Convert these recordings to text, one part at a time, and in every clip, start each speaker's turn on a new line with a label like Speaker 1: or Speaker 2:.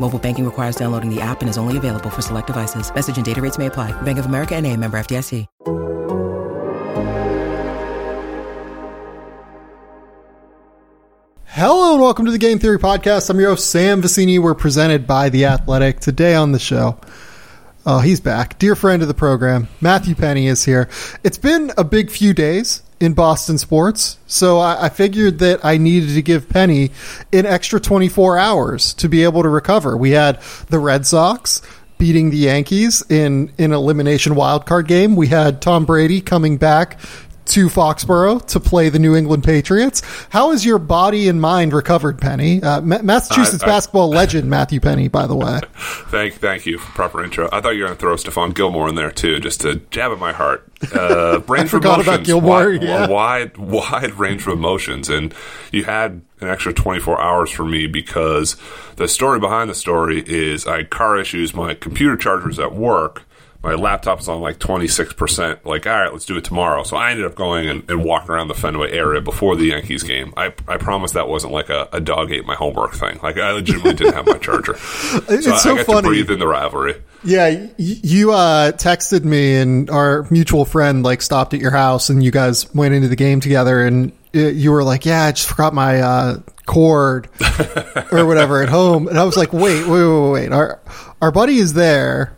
Speaker 1: Mobile banking requires downloading the app and is only available for select devices. Message and data rates may apply. Bank of America and a member FDIC.
Speaker 2: Hello and welcome to the Game Theory Podcast. I'm your host, Sam Vecenie. We're presented by The Athletic. Today on the show, oh, he's back. Dear friend of the program, Matthew Penny is here. It's been a big few days in Boston sports, so I, I figured that I needed to give Penny an extra 24 hours to be able to recover. We had the Red Sox beating the Yankees in an elimination wildcard game. We had Tom Brady coming back to Foxborough to play the New England Patriots. How is your body and mind recovered, Penny? Uh, Ma- Massachusetts
Speaker 3: I- I-
Speaker 2: basketball legend Matthew Penny, by the way.
Speaker 3: Thank, thank you for proper intro. I thought you were going to throw Stephon Gilmore in there too, just to jab at my heart. Uh, range of emotions,
Speaker 2: Gilmore,
Speaker 3: wide,
Speaker 2: yeah.
Speaker 3: wide, wide range of emotions, and you had an extra 24 hours for me because the story behind the story is I had car issues. My computer charger's at work. My laptop is on like 26%. Like, all right, let's do it tomorrow. So I ended up going and, and walking around the Fenway area before the Yankees game. I, I promise that wasn't like a, a dog ate my homework thing. Like, I legitimately didn't have my charger.
Speaker 2: It's
Speaker 3: so,
Speaker 2: so
Speaker 3: I got
Speaker 2: funny.
Speaker 3: to breathe in the rivalry.
Speaker 2: Yeah, you uh, texted me, and our mutual friend like stopped at your house, and you guys went into the game together, and uh, you were like, "Yeah, I just forgot my uh, cord or whatever at home," and I was like, "Wait, wait, wait, wait, wait. our our buddy is there."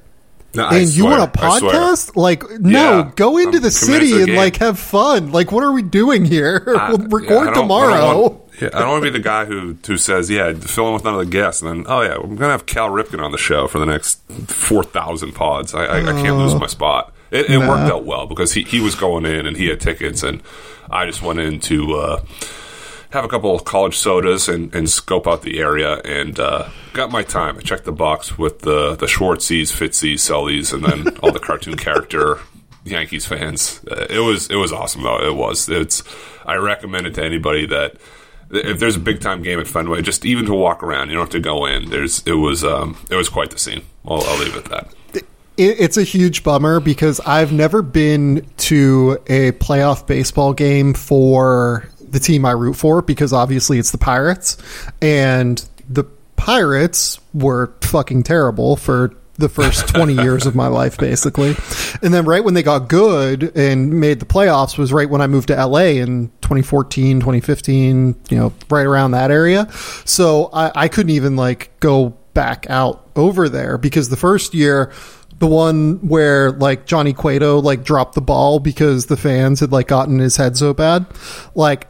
Speaker 3: No,
Speaker 2: and you want a podcast? Like, no,
Speaker 3: Yeah,
Speaker 2: go into
Speaker 3: I'm
Speaker 2: the city
Speaker 3: the
Speaker 2: and like have fun. Like, what are we doing here?
Speaker 3: I-
Speaker 2: we'll
Speaker 3: yeah,
Speaker 2: record
Speaker 3: I don't- I don't
Speaker 2: tomorrow.
Speaker 3: want- yeah, I don't want to be the guy who who says, "Yeah, fill in with none of the guests," and then, "Oh yeah, I'm gonna have Cal Ripken on the show for the next four thousand pods." I, I, can't lose my spot. It, it worked out well because he he was going in and he had tickets, and I just went in to. Uh, have a couple of college sodas and, and scope out the area and uh, got my time. I checked the box with the the Schwartzies, Fitzies, Sullies, and then all the cartoon character Yankees fans. Uh, it was it was awesome though. It was. It's. I recommend it to anybody that if there's a big time game at Fenway, just even to walk around, you don't have to go in. There's it was um, it was quite the scene. I'll, I'll leave it at that.
Speaker 2: it, it's a huge bummer because I've never been to a playoff baseball game for the team I root for because obviously it's the Pirates and the Pirates were fucking terrible for the first 20 years of my life basically. And then right when they got good and made the playoffs was right when I moved to LA in 2014, 2015, you know, right around that area. So I, I couldn't even like go back out over there because the first year the one where like Johnny Cueto like dropped the ball because the fans had like gotten his head so bad. Like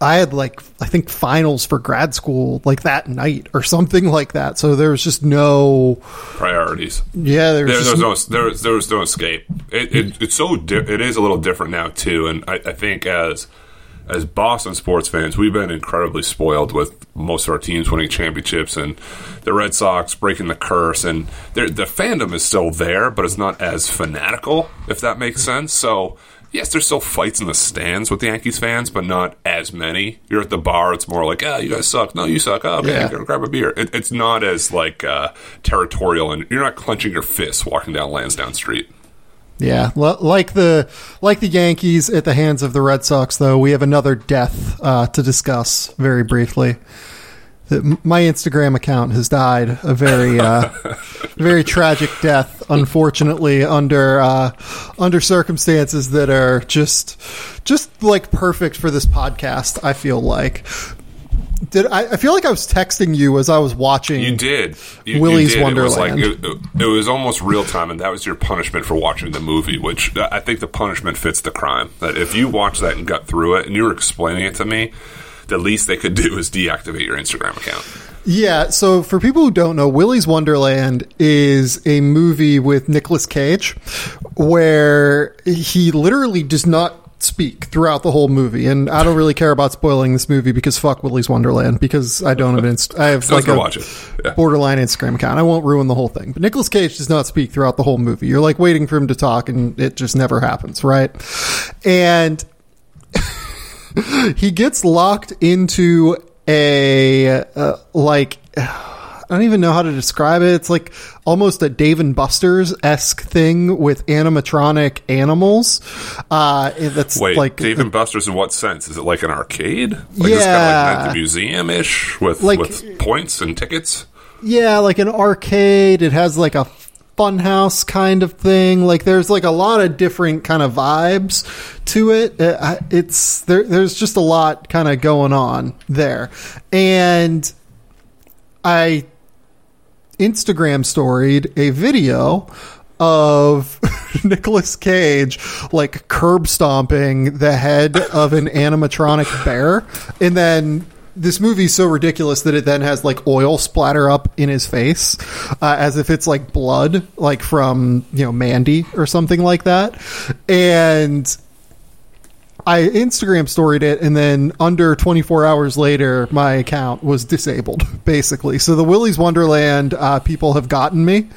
Speaker 2: I had like I think finals for grad school like that night or something like that. So there was just no
Speaker 3: Priorities.
Speaker 2: yeah, there was
Speaker 3: There,
Speaker 2: just
Speaker 3: there's no there, was- there was no escape. It, it, it's so di- it is a little different now too, and I, I think as as Boston sports fans, we've been incredibly spoiled with most of our teams winning championships and the Red Sox breaking the curse, and the fandom is still there, but it's not as fanatical, if that makes sense. So. Yes, there's still fights in the stands with the Yankees fans, but not as many. You're at the bar; it's more like, "Ah, you guys suck. No, you suck. Oh, okay,
Speaker 2: Yeah.
Speaker 3: go grab a beer." It, it's not as like uh, territorial, and you're not clenching your fists walking down Lansdowne Street.
Speaker 2: Yeah, like the like the Yankees at the hands of the Red Sox, though we have another death uh, to discuss very briefly. My Instagram account has died a very uh, very tragic death, unfortunately, under uh, under circumstances that are just just like perfect for this podcast. I feel like Did I, I feel like I was texting you as I was watching?
Speaker 3: You did. You,
Speaker 2: Willy's
Speaker 3: you did.
Speaker 2: Wonderland.
Speaker 3: It was like it, it was almost real time, and that was your punishment for watching the movie. Which I think the punishment fits the crime. That if you watch that and got through it, and you were explaining it to me, the least they could do is deactivate your Instagram account.
Speaker 2: Yeah, so for people who don't know, Willy's Wonderland is a movie with Nicolas Cage where he literally does not speak throughout the whole movie. And I don't really care about spoiling this movie because fuck Willy's Wonderland because I don't have inst- I have like a
Speaker 3: watch it. Yeah.
Speaker 2: borderline Instagram account. I won't ruin the whole thing. But Nicolas Cage does not speak throughout the whole movie. You're like waiting for him to talk and it just never happens, right? And he gets locked into a uh, like I don't even know how to describe it. It's like almost a Dave and Buster's esque thing with animatronic animals. Uh, that's
Speaker 3: Wait,
Speaker 2: like
Speaker 3: Dave and Buster's in what sense? Is it like an arcade? Like it's kind
Speaker 2: Yeah.
Speaker 3: of like museum ish with
Speaker 2: Like-
Speaker 3: with points and tickets.
Speaker 2: Yeah, like an arcade. It has like a funhouse kind of thing. Like there's like a lot of different kind of vibes to it. Uh, It's there. There's just a lot kind of going on there, and I Instagram storied a video of Nicolas Cage like curb stomping the head of an animatronic bear and then this movie's so ridiculous that it then has like oil splatter up in his face uh, as if it's like blood like from you know Mandy or something like that and I Instagram storied it, and then under 24 hours later, my account was disabled, basically. So the Willy's Wonderland uh, people have gotten me,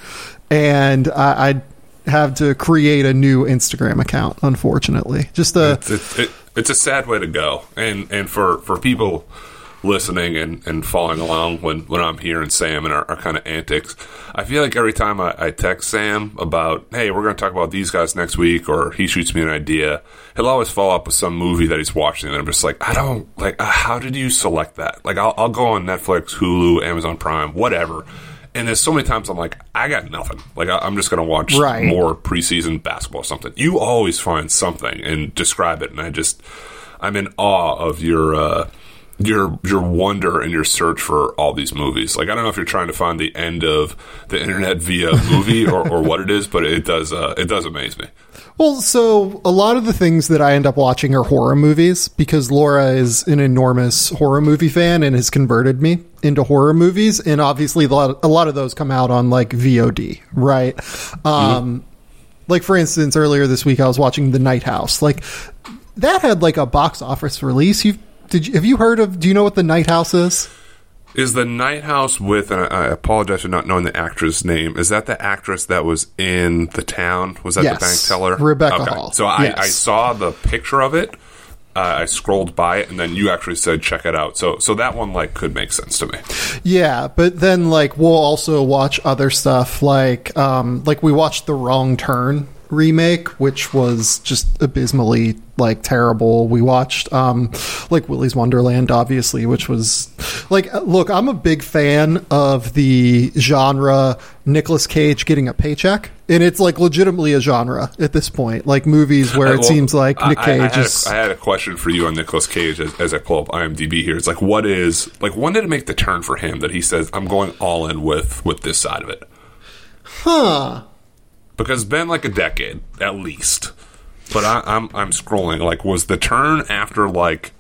Speaker 2: and I, I have to create a new Instagram account. Unfortunately, just a
Speaker 3: It's, it's, it, it's a sad way to go, and and for for people listening and, and following along when, when I'm here and Sam and our, our kind of antics. I feel like every time I, I text Sam about, hey, we're going to talk about these guys next week, or he shoots me an idea, he'll always follow up with some movie that he's watching, and I'm just like, I don't, like, uh, how did you select that? Like, I'll, I'll go on Netflix, Hulu, Amazon Prime, whatever. And there's so many times I'm like, I got nothing. Like, I, I'm just going to watch
Speaker 2: Right.
Speaker 3: more preseason basketball or something. You always find something and describe it, and I just, I'm in awe of your uh, your your wonder and your search for all these movies. Like I don't know if you're trying to find the end of the internet via movie or, or what it is, but it does uh, it does amaze me.
Speaker 2: Well, so a lot of the things that I end up watching are horror movies because Laura is an enormous horror movie fan and has converted me into horror movies. And obviously, a lot, a lot of those come out on like VOD, right? Um, like for instance, earlier this week I was watching The Night House. Like that had like a box office release. You did? You, have you heard of? Do you know what The Night House is?
Speaker 3: Is the Night House with? And I I apologize for not knowing the actress name. Is that the actress that was in the town? Was that
Speaker 2: Yes.
Speaker 3: the bank teller?
Speaker 2: Rebecca Hall.
Speaker 3: So I,
Speaker 2: Yes.
Speaker 3: I saw the picture of it. Uh, I scrolled by it, and then you actually said check it out. So so that one like could make sense to me.
Speaker 2: Yeah, but then like we'll also watch other stuff like um like we watched the Wrong Turn remake which was just abysmally like terrible. We watched um like Willy's Wonderland obviously which was like uh, look, I'm a big fan of the genre Nicolas Cage getting a paycheck and it's like legitimately a genre at this point. Like movies where
Speaker 3: Uh,
Speaker 2: it seems like Nick
Speaker 3: I- I-
Speaker 2: Cage
Speaker 3: I, had
Speaker 2: is
Speaker 3: a, I had a question for you on Nicolas Cage as, as I pull up IMDb here. It's like, what is like? When did it make the turn for him that he says, "I'm going all in with with this side of it"?
Speaker 2: huh
Speaker 3: Because it's been like a decade at least. But I, I'm I'm scrolling. Like, was the turn after like?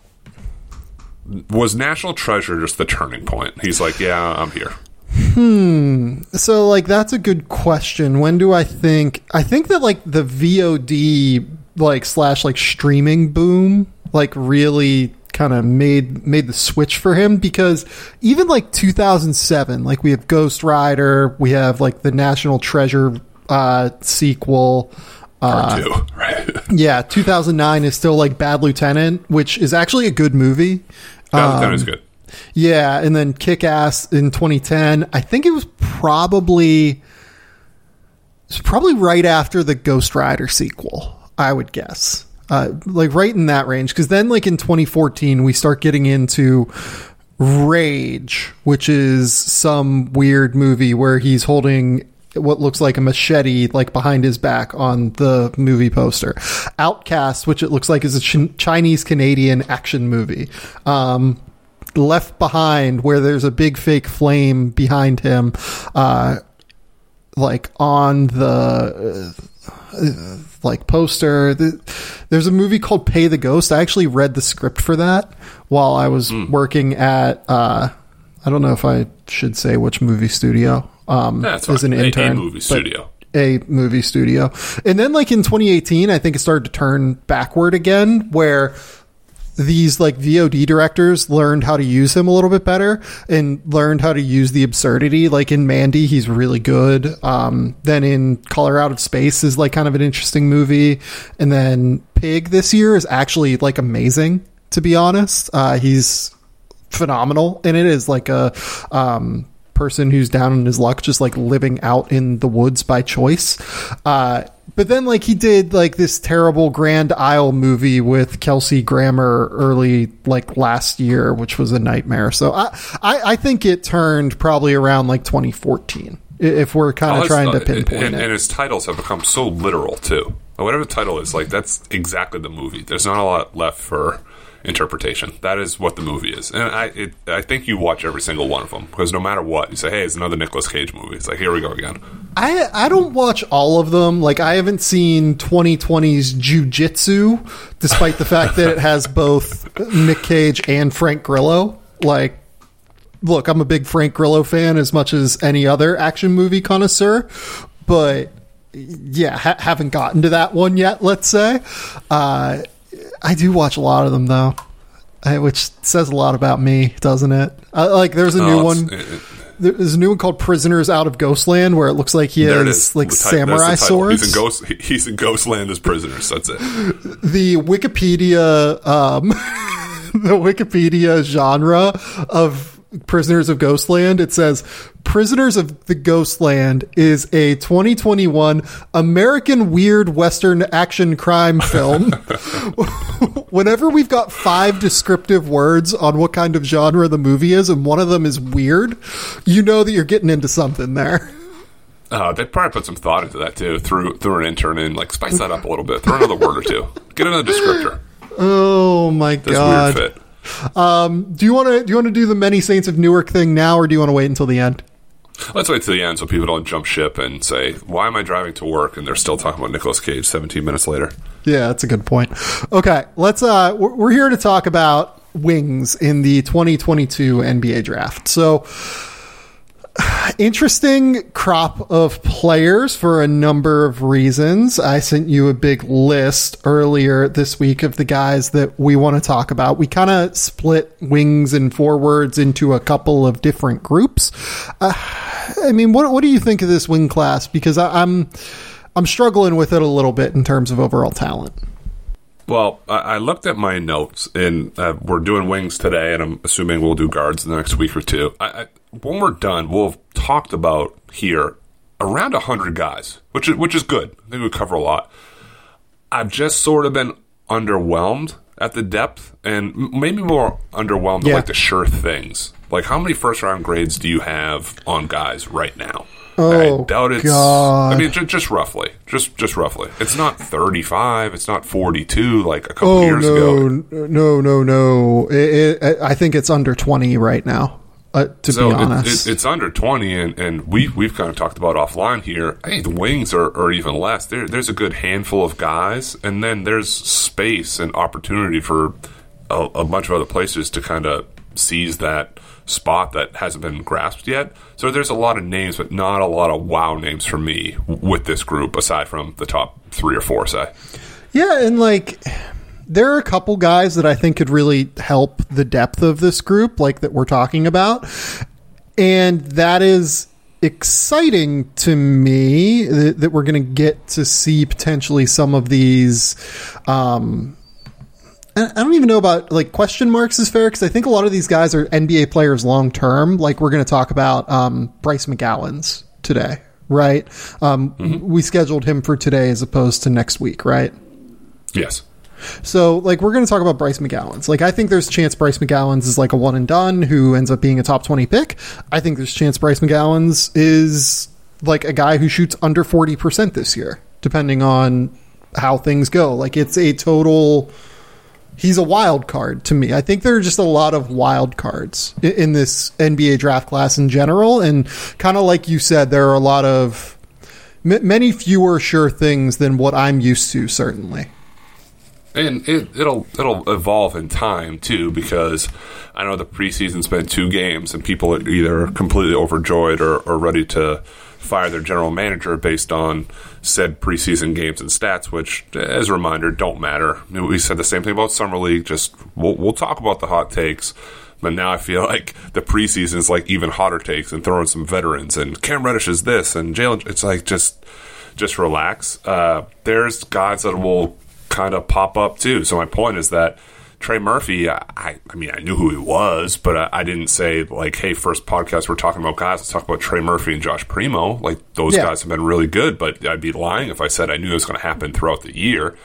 Speaker 3: Was National Treasure just the turning point? He's like, yeah, I'm here. Hmm.
Speaker 2: So like that's a good question. When do I think I think that like the VOD like slash like streaming boom like really kind of made made the switch for him because even like 2007 like we have Ghost Rider, we have like the National Treasure uh sequel
Speaker 3: Part two, right?
Speaker 2: yeah, 2009 is still like Bad Lieutenant, which is actually a good movie.
Speaker 3: that, that is good.
Speaker 2: Yeah, and then Kick Ass in 2010. I think it was probably it was probably right after the Ghost Rider sequel. I would guess, uh, like right in that range. Because then, like in 2014, we start getting into Rage, which is some weird movie where he's holding what looks like a machete like behind his back on the movie poster. Outcast, which it looks like is a ch- Chinese Canadian action movie. Um, Left Behind, where there's a big fake flame behind him, uh, like on the. Uh, like poster. There's a movie called Pay the Ghost. I actually read the script for that while I was mm. working at. Uh, I don't know if I should say which movie studio. Um,
Speaker 3: yeah, as an intern, a, a movie studio.
Speaker 2: A movie studio, and then like in 2018, I think it started to turn backward again, where these like VOD directors learned how to use him a little bit better and learned how to use the absurdity. Like in Mandy, he's really good. Um, then in Color Out of Space is like kind of an interesting movie, and then Pig this year is actually like amazing. To be honest, uh, he's phenomenal, and it is like a um, person who's down in his luck, just like living out in the woods by choice. Uh, but then, like, he did like this terrible Grand Isle movie with Kelsey Grammer early, like last year, which was a nightmare. So I, I, I think it turned probably around like 2014. If we're kind of oh, trying to pinpoint
Speaker 3: and,
Speaker 2: it,
Speaker 3: and his titles have become so literal too. Whatever the title is, like that's exactly the movie. There's not a lot left for interpretation. That is what the movie is, and I it, I think you watch every single one of them because no matter what, you say, "Hey, it's another Nicolas Cage movie." It's like here we go again.
Speaker 2: I I don't watch all of them. Like I haven't seen 2020's Jiu-Jitsu, despite the fact that it has both Nick Cage and Frank Grillo. Like, look, I'm a big Frank Grillo fan as much as any other action movie connoisseur, but yeah, ha- haven't gotten to that one yet. Let's say. Uh, I do watch a lot of them though, which says a lot about me, doesn't it? Uh, like, there's a new one. It, there's a new one called Prisoners Out of Ghostland where it looks like he has like samurai swords.
Speaker 3: He's in Ghost. He's in Ghostland as prisoners. That's it.
Speaker 2: The Wikipedia, um, the Wikipedia genre of Prisoners of Ghostland, it says Prisoners of the Ghostland is a 2021 American weird Western action crime film. Whenever we've got five descriptive words on what kind of genre the movie is, and one of them is weird, you know that you're getting into something there.
Speaker 3: Uh, they probably put some thought into that too through through an intern and like spice that up a little bit. Throw another word or two. Get another descriptor.
Speaker 2: Oh my That's god! Weird fit. Um, do you want to do you want to do the many saints of Newark thing now, or do you want to wait until the end?
Speaker 3: Let's wait till the end so people don't jump ship and say, "Why am I driving to work?" and they're still talking about Nicolas Cage 17 minutes later.
Speaker 2: Yeah, that's a good point. Okay, let's. Uh, we're here to talk about wings in the 2022 NBA draft. So interesting crop of players for a number of reasons. I sent you a big list earlier this week of the guys that we want to talk about. We kind of split wings and forwards into a couple of different groups. Uh, I mean, what what do you think of this wing class? Because I, I'm I'm struggling with it a little bit in terms of overall talent.
Speaker 3: Well, I looked at my notes, and uh, we're doing wings today, and I'm assuming we'll do guards in the next week or two. I, I, when we're done, we'll have talked about here around hundred guys, which is which is good. I think we cover a lot. I've just sort of been underwhelmed at the depth, and maybe more underwhelmed yeah. at like the sure things. Like, how many first round grades do you have on guys right now?
Speaker 2: Oh, I doubt it's. God.
Speaker 3: I mean, just, just, roughly, just just roughly. It's not thirty-five. It's not forty-two like a couple
Speaker 2: oh,
Speaker 3: years
Speaker 2: no, ago. No, no, no. It, it, I think it's under twenty right now. Uh, to so be honest,
Speaker 3: it, it's under twenty, and, and we we've kind of talked about offline here. I think the wings are, are even less. There, there's a good handful of guys, and then there's space and opportunity for a, a bunch of other places to kind of seize that spot that hasn't been grasped yet. So there's a lot of names, but not a lot of wow names for me with this group, aside from the top three or four, say.
Speaker 2: Yeah, and like there are a couple guys that I think could really help the depth of this group, like that we're talking about. And that is exciting to me that, that we're going to get to see potentially some of these um, I don't even know about like question marks is fair because I think a lot of these guys are NBA players long term. Like we're going to talk about um, Bryce McGowens today, right? Um, mm-hmm. We scheduled him for today as opposed to next week, right?
Speaker 3: Yes.
Speaker 2: So, like, we're going to talk about Bryce McGowens. Like, I think there's a chance Bryce McGowens is like a one and done who ends up being a top 20 pick. I think there's a chance Bryce McGowens is like a guy who shoots under 40% this year, depending on how things go. Like, it's a total he's a wild card to me. I think there are just a lot of wild cards in, this NBA draft class in general, and kind of like you said, there are a lot of m- many fewer sure things than what I'm used to. Certainly.
Speaker 3: And it, it'll it'll evolve in time too, because I know the preseason's been two games, and people are either completely overjoyed or, or ready to fire their general manager based on said preseason games and stats, which, as a reminder, don't matter. We said the same thing about summer league. Just we'll, we'll talk about the hot takes, but now I feel like the preseason is like even hotter takes and throwing some veterans and Cam Reddish is this and Jalen. It's like just just relax. Uh, there's guys that will kind of pop up too. So my point is that Trey Murphy, I, I mean, I knew who he was, but I, I, didn't say like, "Hey, first podcast we're talking about guys. Let's talk about Trey Murphy and Josh Primo." Like those yeah. guys have been really good, but I'd be lying if I said I knew it was going to happen throughout the year.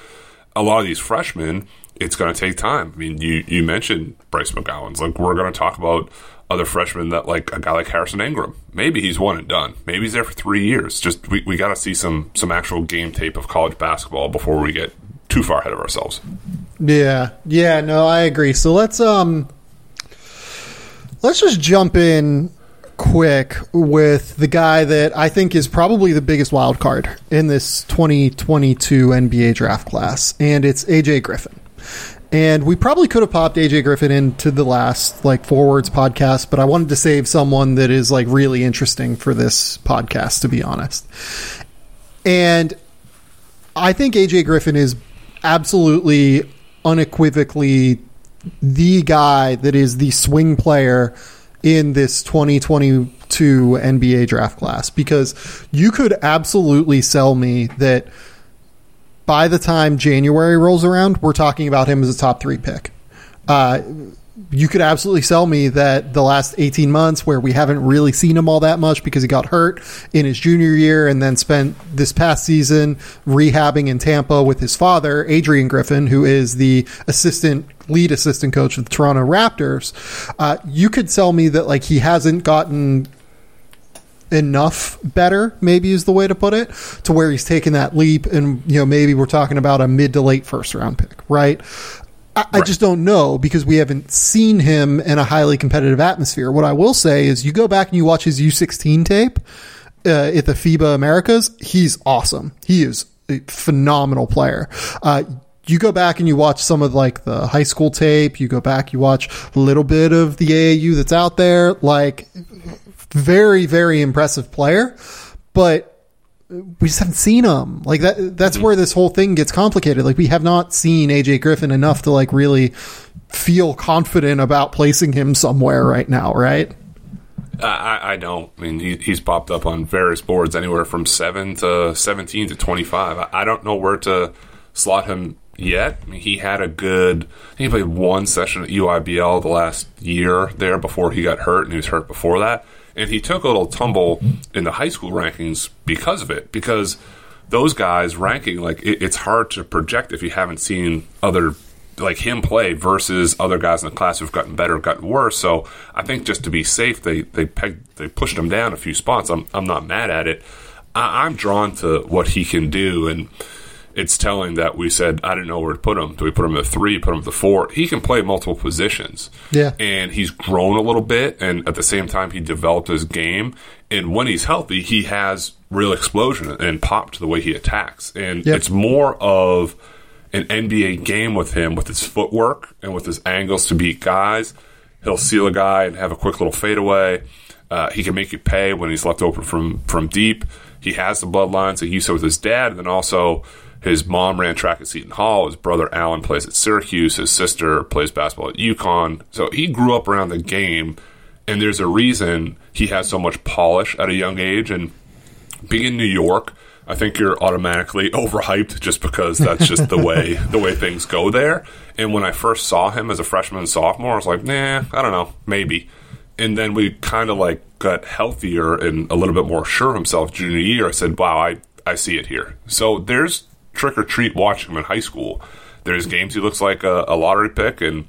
Speaker 3: A lot of these freshmen, it's going to take time. I mean, you you mentioned Bryce McGowens. Like we're going to talk about other freshmen that like a guy like Harrison Ingram. Maybe he's one and done. Maybe he's there for three years. Just we, we got to see some some actual game tape of college basketball before we get too far ahead of ourselves.
Speaker 2: Yeah, yeah, no, I agree. So let's um, let's just jump in quick with the guy that I think is probably the biggest wild card in this 2022 NBA draft class, and it's AJ Griffin. And we probably could have popped AJ Griffin into the last like forwards podcast, but I wanted to save someone that is like really interesting for this podcast, to be honest. And I think AJ Griffin is absolutely unequivocally the guy that is the swing player in this 2022 NBA draft class because you could absolutely sell me that by the time January rolls around, we're talking about him as a top three pick. Uh, you could absolutely sell me that the last 18 months where we haven't really seen him all that much because he got hurt in his junior year and then spent this past season rehabbing in Tampa with his father, Adrian Griffin, who is the assistant lead assistant coach of the Toronto Raptors. Uh, you could sell me that like he hasn't gotten enough better maybe is the way to put it to where he's taken that leap and you know maybe we're talking about a mid to late first round pick right I, right. I, just don't know because we haven't seen him in a highly competitive atmosphere. What I will say is, you go back and you watch his U16 tape uh, at the FIBA Americas. He's awesome. He is a phenomenal player. Uh, you go back and you watch some of like the high school tape. You go back, you watch a little bit of the AAU that's out there. Like, very, very impressive player, but we just haven't seen him. Like that that's mm-hmm. where this whole thing gets complicated. Like we have not seen AJ Griffin enough to like really feel confident about placing him somewhere right now, right?
Speaker 3: I, I don't. I mean, he, he's popped up on various boards anywhere from seven to seventeen to twenty-five. I, I don't know where to slot him yet. I mean, he had a good. He played one session at EYBL the last year there before he got hurt, and he was hurt before that and he took a little tumble in the high school rankings because of it. Because those guys ranking like it, it's hard to project if you haven't seen other like him play versus other guys in the class who've gotten better, gotten worse. So I think just to be safe, they they pegged, they pushed him down a few spots. I'm I'm not mad at it. I, I'm drawn to what he can do and it's telling that we said I didn't know where to put him. Do we put him at three? Put him at the four? He can play multiple positions.
Speaker 2: Yeah,
Speaker 3: and he's grown a little bit, and at the same time, he developed his game. And when he's healthy, he has real explosion and pop to the way he attacks. And yep. it's more of an NBA game with him, with his footwork and with his angles to beat guys. He'll seal a guy and have a quick little fadeaway. Uh, he can make you pay when he's left open from from deep. He has the bloodlines that he used to with his dad, and then also his mom ran track at Seton Hall. His brother Alan plays at Syracuse. His sister plays basketball at UConn. So he grew up around the game, and there's a reason he has so much polish at a young age. And being in New York, I think you're automatically overhyped just because that's just the way the way things go there. And when I first saw him as a freshman and sophomore, I was like, nah, I don't know, maybe. And then we kind of like got healthier and a little bit more sure of himself junior year. I said, wow, I, I see it here. So there's trick or treat watching him in high school. There's games he looks like a, a, lottery pick, and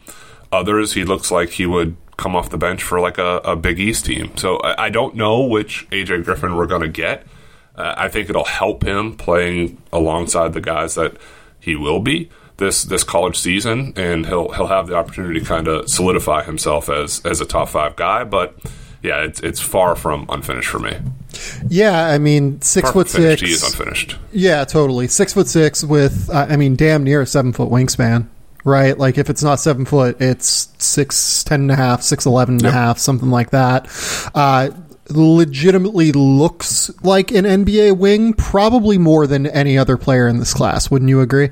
Speaker 3: others he looks like he would come off the bench for like a, a Big East team. So I, I, don't know which AJ Griffin we're going to get. Uh, I think it'll help him playing alongside the guys that he will be. this this college season, and he'll he'll have the opportunity to kind of solidify himself as as a top five guy. But yeah, it's it's far from unfinished for me.
Speaker 2: Yeah, I mean six foot six.
Speaker 3: He is unfinished.
Speaker 2: Yeah, totally six foot six with uh, I mean damn near a seven foot wingspan. Right, like if it's not seven foot, it's six ten and a half, six eleven and yep. a half, something like that. Uh, legitimately looks like an NBA wing, probably more than any other player in this class. Wouldn't you agree?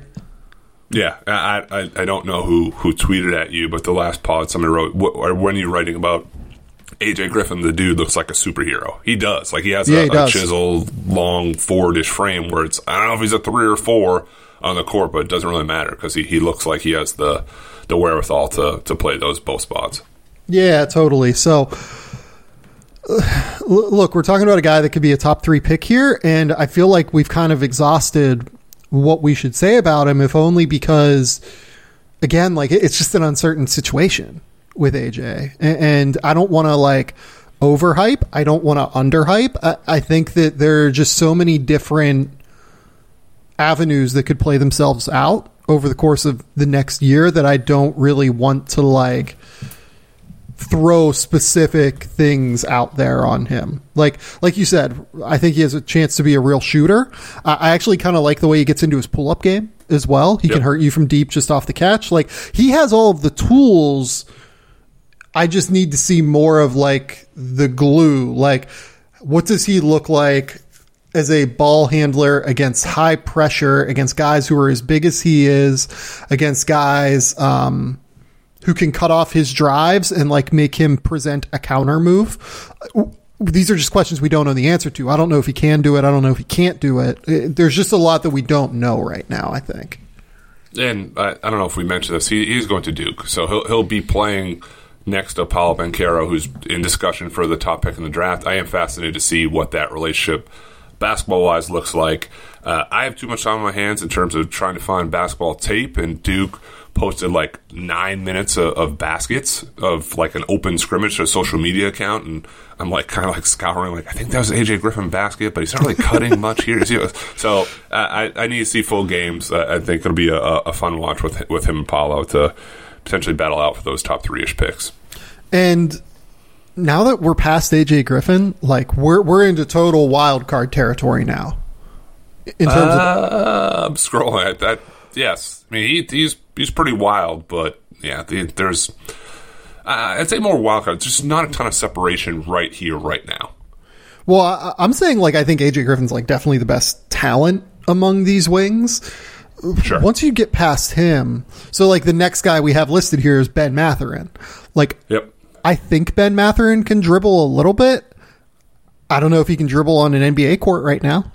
Speaker 3: Yeah, I, I, I don't know who, who tweeted at you, but the last pod somebody wrote, when are you writing about AJ Griffin, the dude looks like a superhero. He does. Like he has yeah, a, he a chiseled, long forward-ish frame where it's I don't know if he's a three or four on the court, but it doesn't really matter because he, he looks like he has the the wherewithal to to play those both spots.
Speaker 2: Yeah, totally. So uh, look, we're talking about a guy that could be a top three pick here, and I feel like we've kind of exhausted what we should say about him, if only because, again, like it's just an uncertain situation with AJ, and I don't want to like overhype. I don't want to underhype. I, I think that there are just so many different avenues that could play themselves out over the course of the next year that I don't really want to like throw specific things out there on him. Like like you said, I think he has a chance to be a real shooter. I actually kind of like the way he gets into his pull up game as well. He yep. can hurt you from deep just off the catch. Like he has all of the tools. I just need to see more of like the glue. Like what does he look like as a ball handler against high pressure against guys who are as big as he is against guys um, who can cut off his drives and like make him present a counter move. These are just questions we don't know the answer to. I don't know if he can do it. I don't know if he can't do it. There's just a lot that we don't know right now. I think.
Speaker 3: And I, I don't know if we mentioned this. He, he's going to Duke, so he'll he'll be playing next to Paolo Banchero, who's in discussion for the top pick in the draft. I am fascinated to see what that relationship basketball wise looks like. Uh, I have too much time on my hands in terms of trying to find basketball tape, and Duke posted like nine minutes of, of, baskets of like an open scrimmage to a social media account, and I'm like kind of like scouring, like I think that was AJ Griffin basket, but he's not really cutting much here. So uh, I, I need to see full games. Uh, I think it'll be a, a, fun watch with with him and Paolo to potentially battle out for those top three ish picks.
Speaker 2: And now that we're past AJ Griffin, like we're we're into total wild card territory now.
Speaker 3: In terms uh, of I'm scrolling at that. Yes, I mean he, he's he's pretty wild, but yeah, the, there's uh, I'd say more wild card. Just not a ton of separation right here, right now.
Speaker 2: Well, I, I'm saying like I think AJ Griffin's like definitely the best talent among these wings. Sure. Once you get past him, so like the next guy we have listed here is Ben Mathurin. Like,
Speaker 3: yep.
Speaker 2: I think Ben Mathurin can dribble a little bit. I don't know if he can dribble on an NBA court right now.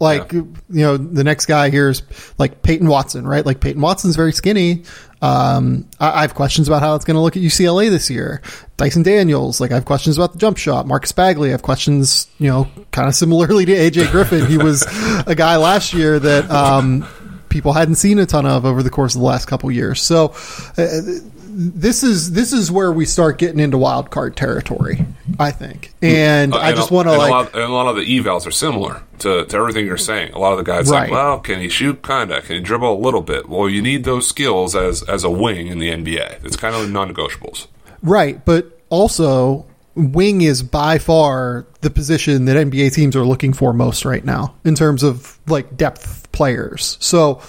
Speaker 2: Like yeah. you know, the next guy here is like Peyton Watson, right? Like Peyton Watson's very skinny. Um, I, I, have questions about how it's going to look at UCLA this year. Dyson Daniels, like I have questions about the jump shot. Marcus Bagley, I have questions, you know, kind of similarly to AJ Griffin. he was a guy last year that um, people hadn't seen a ton of over the course of the last couple years. So. Uh, this is this is where we start getting into wild card territory, I think. And uh, I just want to like,
Speaker 3: a lot, and a lot of the evals are similar to, to everything you're saying. A lot of the guys right. like, well, can he shoot? Kinda. Can he dribble a little bit? Well, you need those skills as as a wing in the NBA. It's kind of non-negotiables,
Speaker 2: right? But also, wing is by far the position that NBA teams are looking for most right now in terms of like depth players. So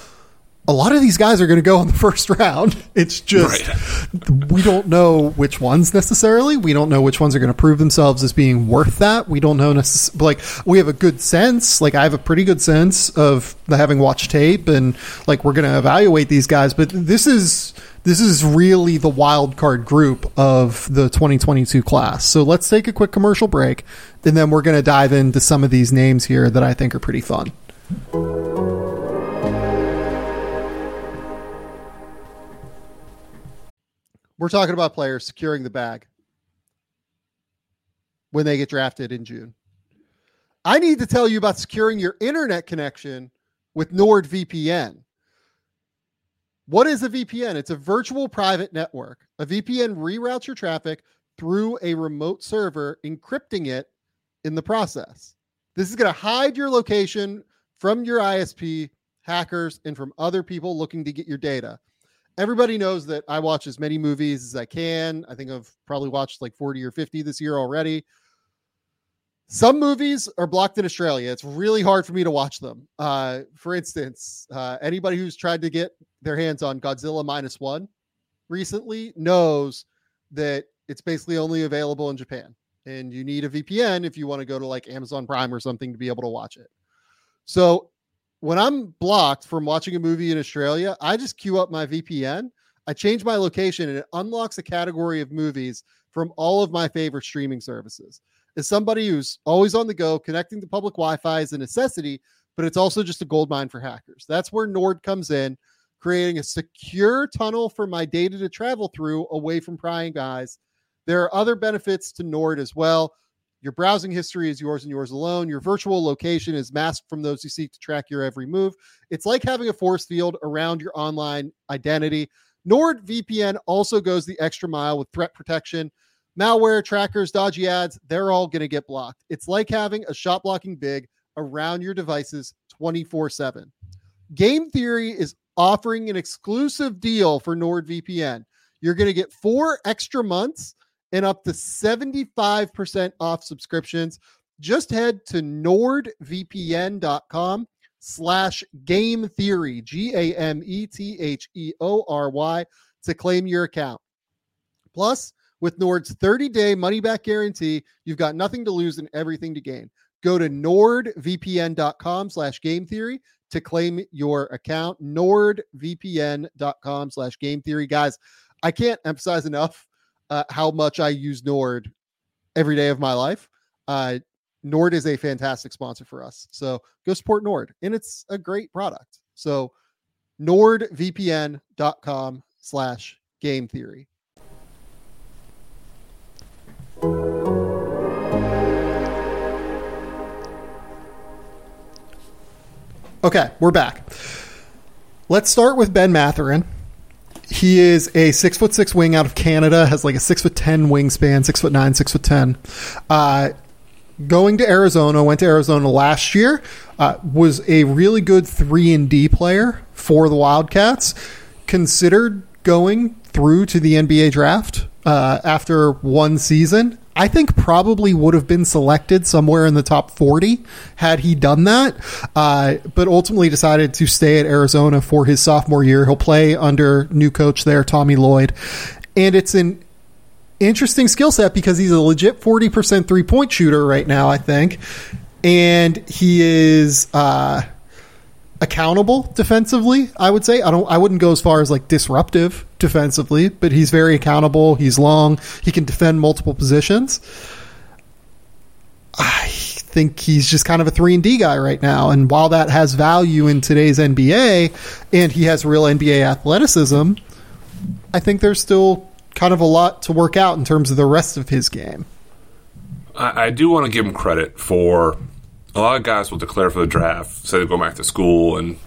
Speaker 2: a lot of these guys are going to go in the first round. It's just right. we don't know which ones necessarily. We don't know which ones are going to prove themselves as being worth that. We don't know necess- like we have a good sense. Like I have a pretty good sense of the having watched tape and like we're going to evaluate these guys. But this is this is really the wild card group of the 2022 class. So let's take a quick commercial break, and then we're going to dive into some of these names here that I think are pretty fun. We're talking about players securing the bag when they get drafted in June. I need to tell you about securing your internet connection with NordVPN. What is a VPN? It's a virtual private network. A VPN reroutes your traffic through a remote server, encrypting it in the process. This is going to hide your location from your ISP, hackers, and from other people looking to get your data. Everybody knows that I watch as many movies as I can. I think I've probably watched like 40 or 50 this year already. Some movies are blocked in Australia. It's really hard for me to watch them. Uh, for instance, uh, anybody who's tried to get their hands on Godzilla minus one recently knows that it's basically only available in Japan. And you need a VPN if you want to go to like Amazon Prime or something to be able to watch it. So when I'm blocked from watching a movie in Australia, I just queue up my VPN. I change my location and it unlocks a category of movies from all of my favorite streaming services. As somebody who's always on the go, connecting to public Wi Fi is a necessity, but it's also just a gold mine for hackers. That's where Nord comes in, creating a secure tunnel for my data to travel through away from prying guys. There are other benefits to Nord as well. Your browsing history is yours and yours alone. Your virtual location is masked from those who seek to track your every move. It's like having a force field around your online identity. NordVPN also goes the extra mile with threat protection. Malware, trackers, dodgy ads, they're all going to get blocked. It's like having a shot blocking big around your devices 24 7. Game Theory is offering an exclusive deal for NordVPN. You're going to get four extra months and up to 75% off subscriptions. Just head to nordvpn.com slash game theory, G A M E T H E O R Y, to claim your account. Plus, with Nord's 30 day money back guarantee, you've got nothing to lose and everything to gain. Go to nordvpn.com slash game theory to claim your account. Nordvpn.com slash game theory. Guys, I can't emphasize enough uh, how much I use Nord every day of my life. Uh, Nord is a fantastic sponsor for us. So go support Nord, and it's a great product. So nordvpn.com slash game theory.
Speaker 4: Okay, we're back. Let's start with Ben Mathurin. He is a six foot six wing out of Canada, has like a six foot ten wingspan, six foot nine, six foot ten. Uh, going to Arizona, went to Arizona last year, uh, was a really good three and D player for the Wildcats. Considered going through to the NBA draft uh, after one season. I think probably would have been selected somewhere in the top 40 had he done that, uh, but ultimately decided to stay at Arizona for his sophomore year. He'll play under new coach there, Tommy Lloyd. And it's an interesting skill set because he's a legit 40% three point shooter right now, I think. And he is, uh, accountable defensively. I would say I don't. I wouldn't go as far as like disruptive defensively, but he's very accountable. He's long. He can defend multiple positions. I think he's just kind of a three and D guy right now. And while that has value in today's NBA, and he has real NBA athleticism, I think there's still kind of a lot to work out in terms of the rest of his game.
Speaker 3: I, I do want to give him credit for a lot of guys will declare for the draft, say they go back to school, and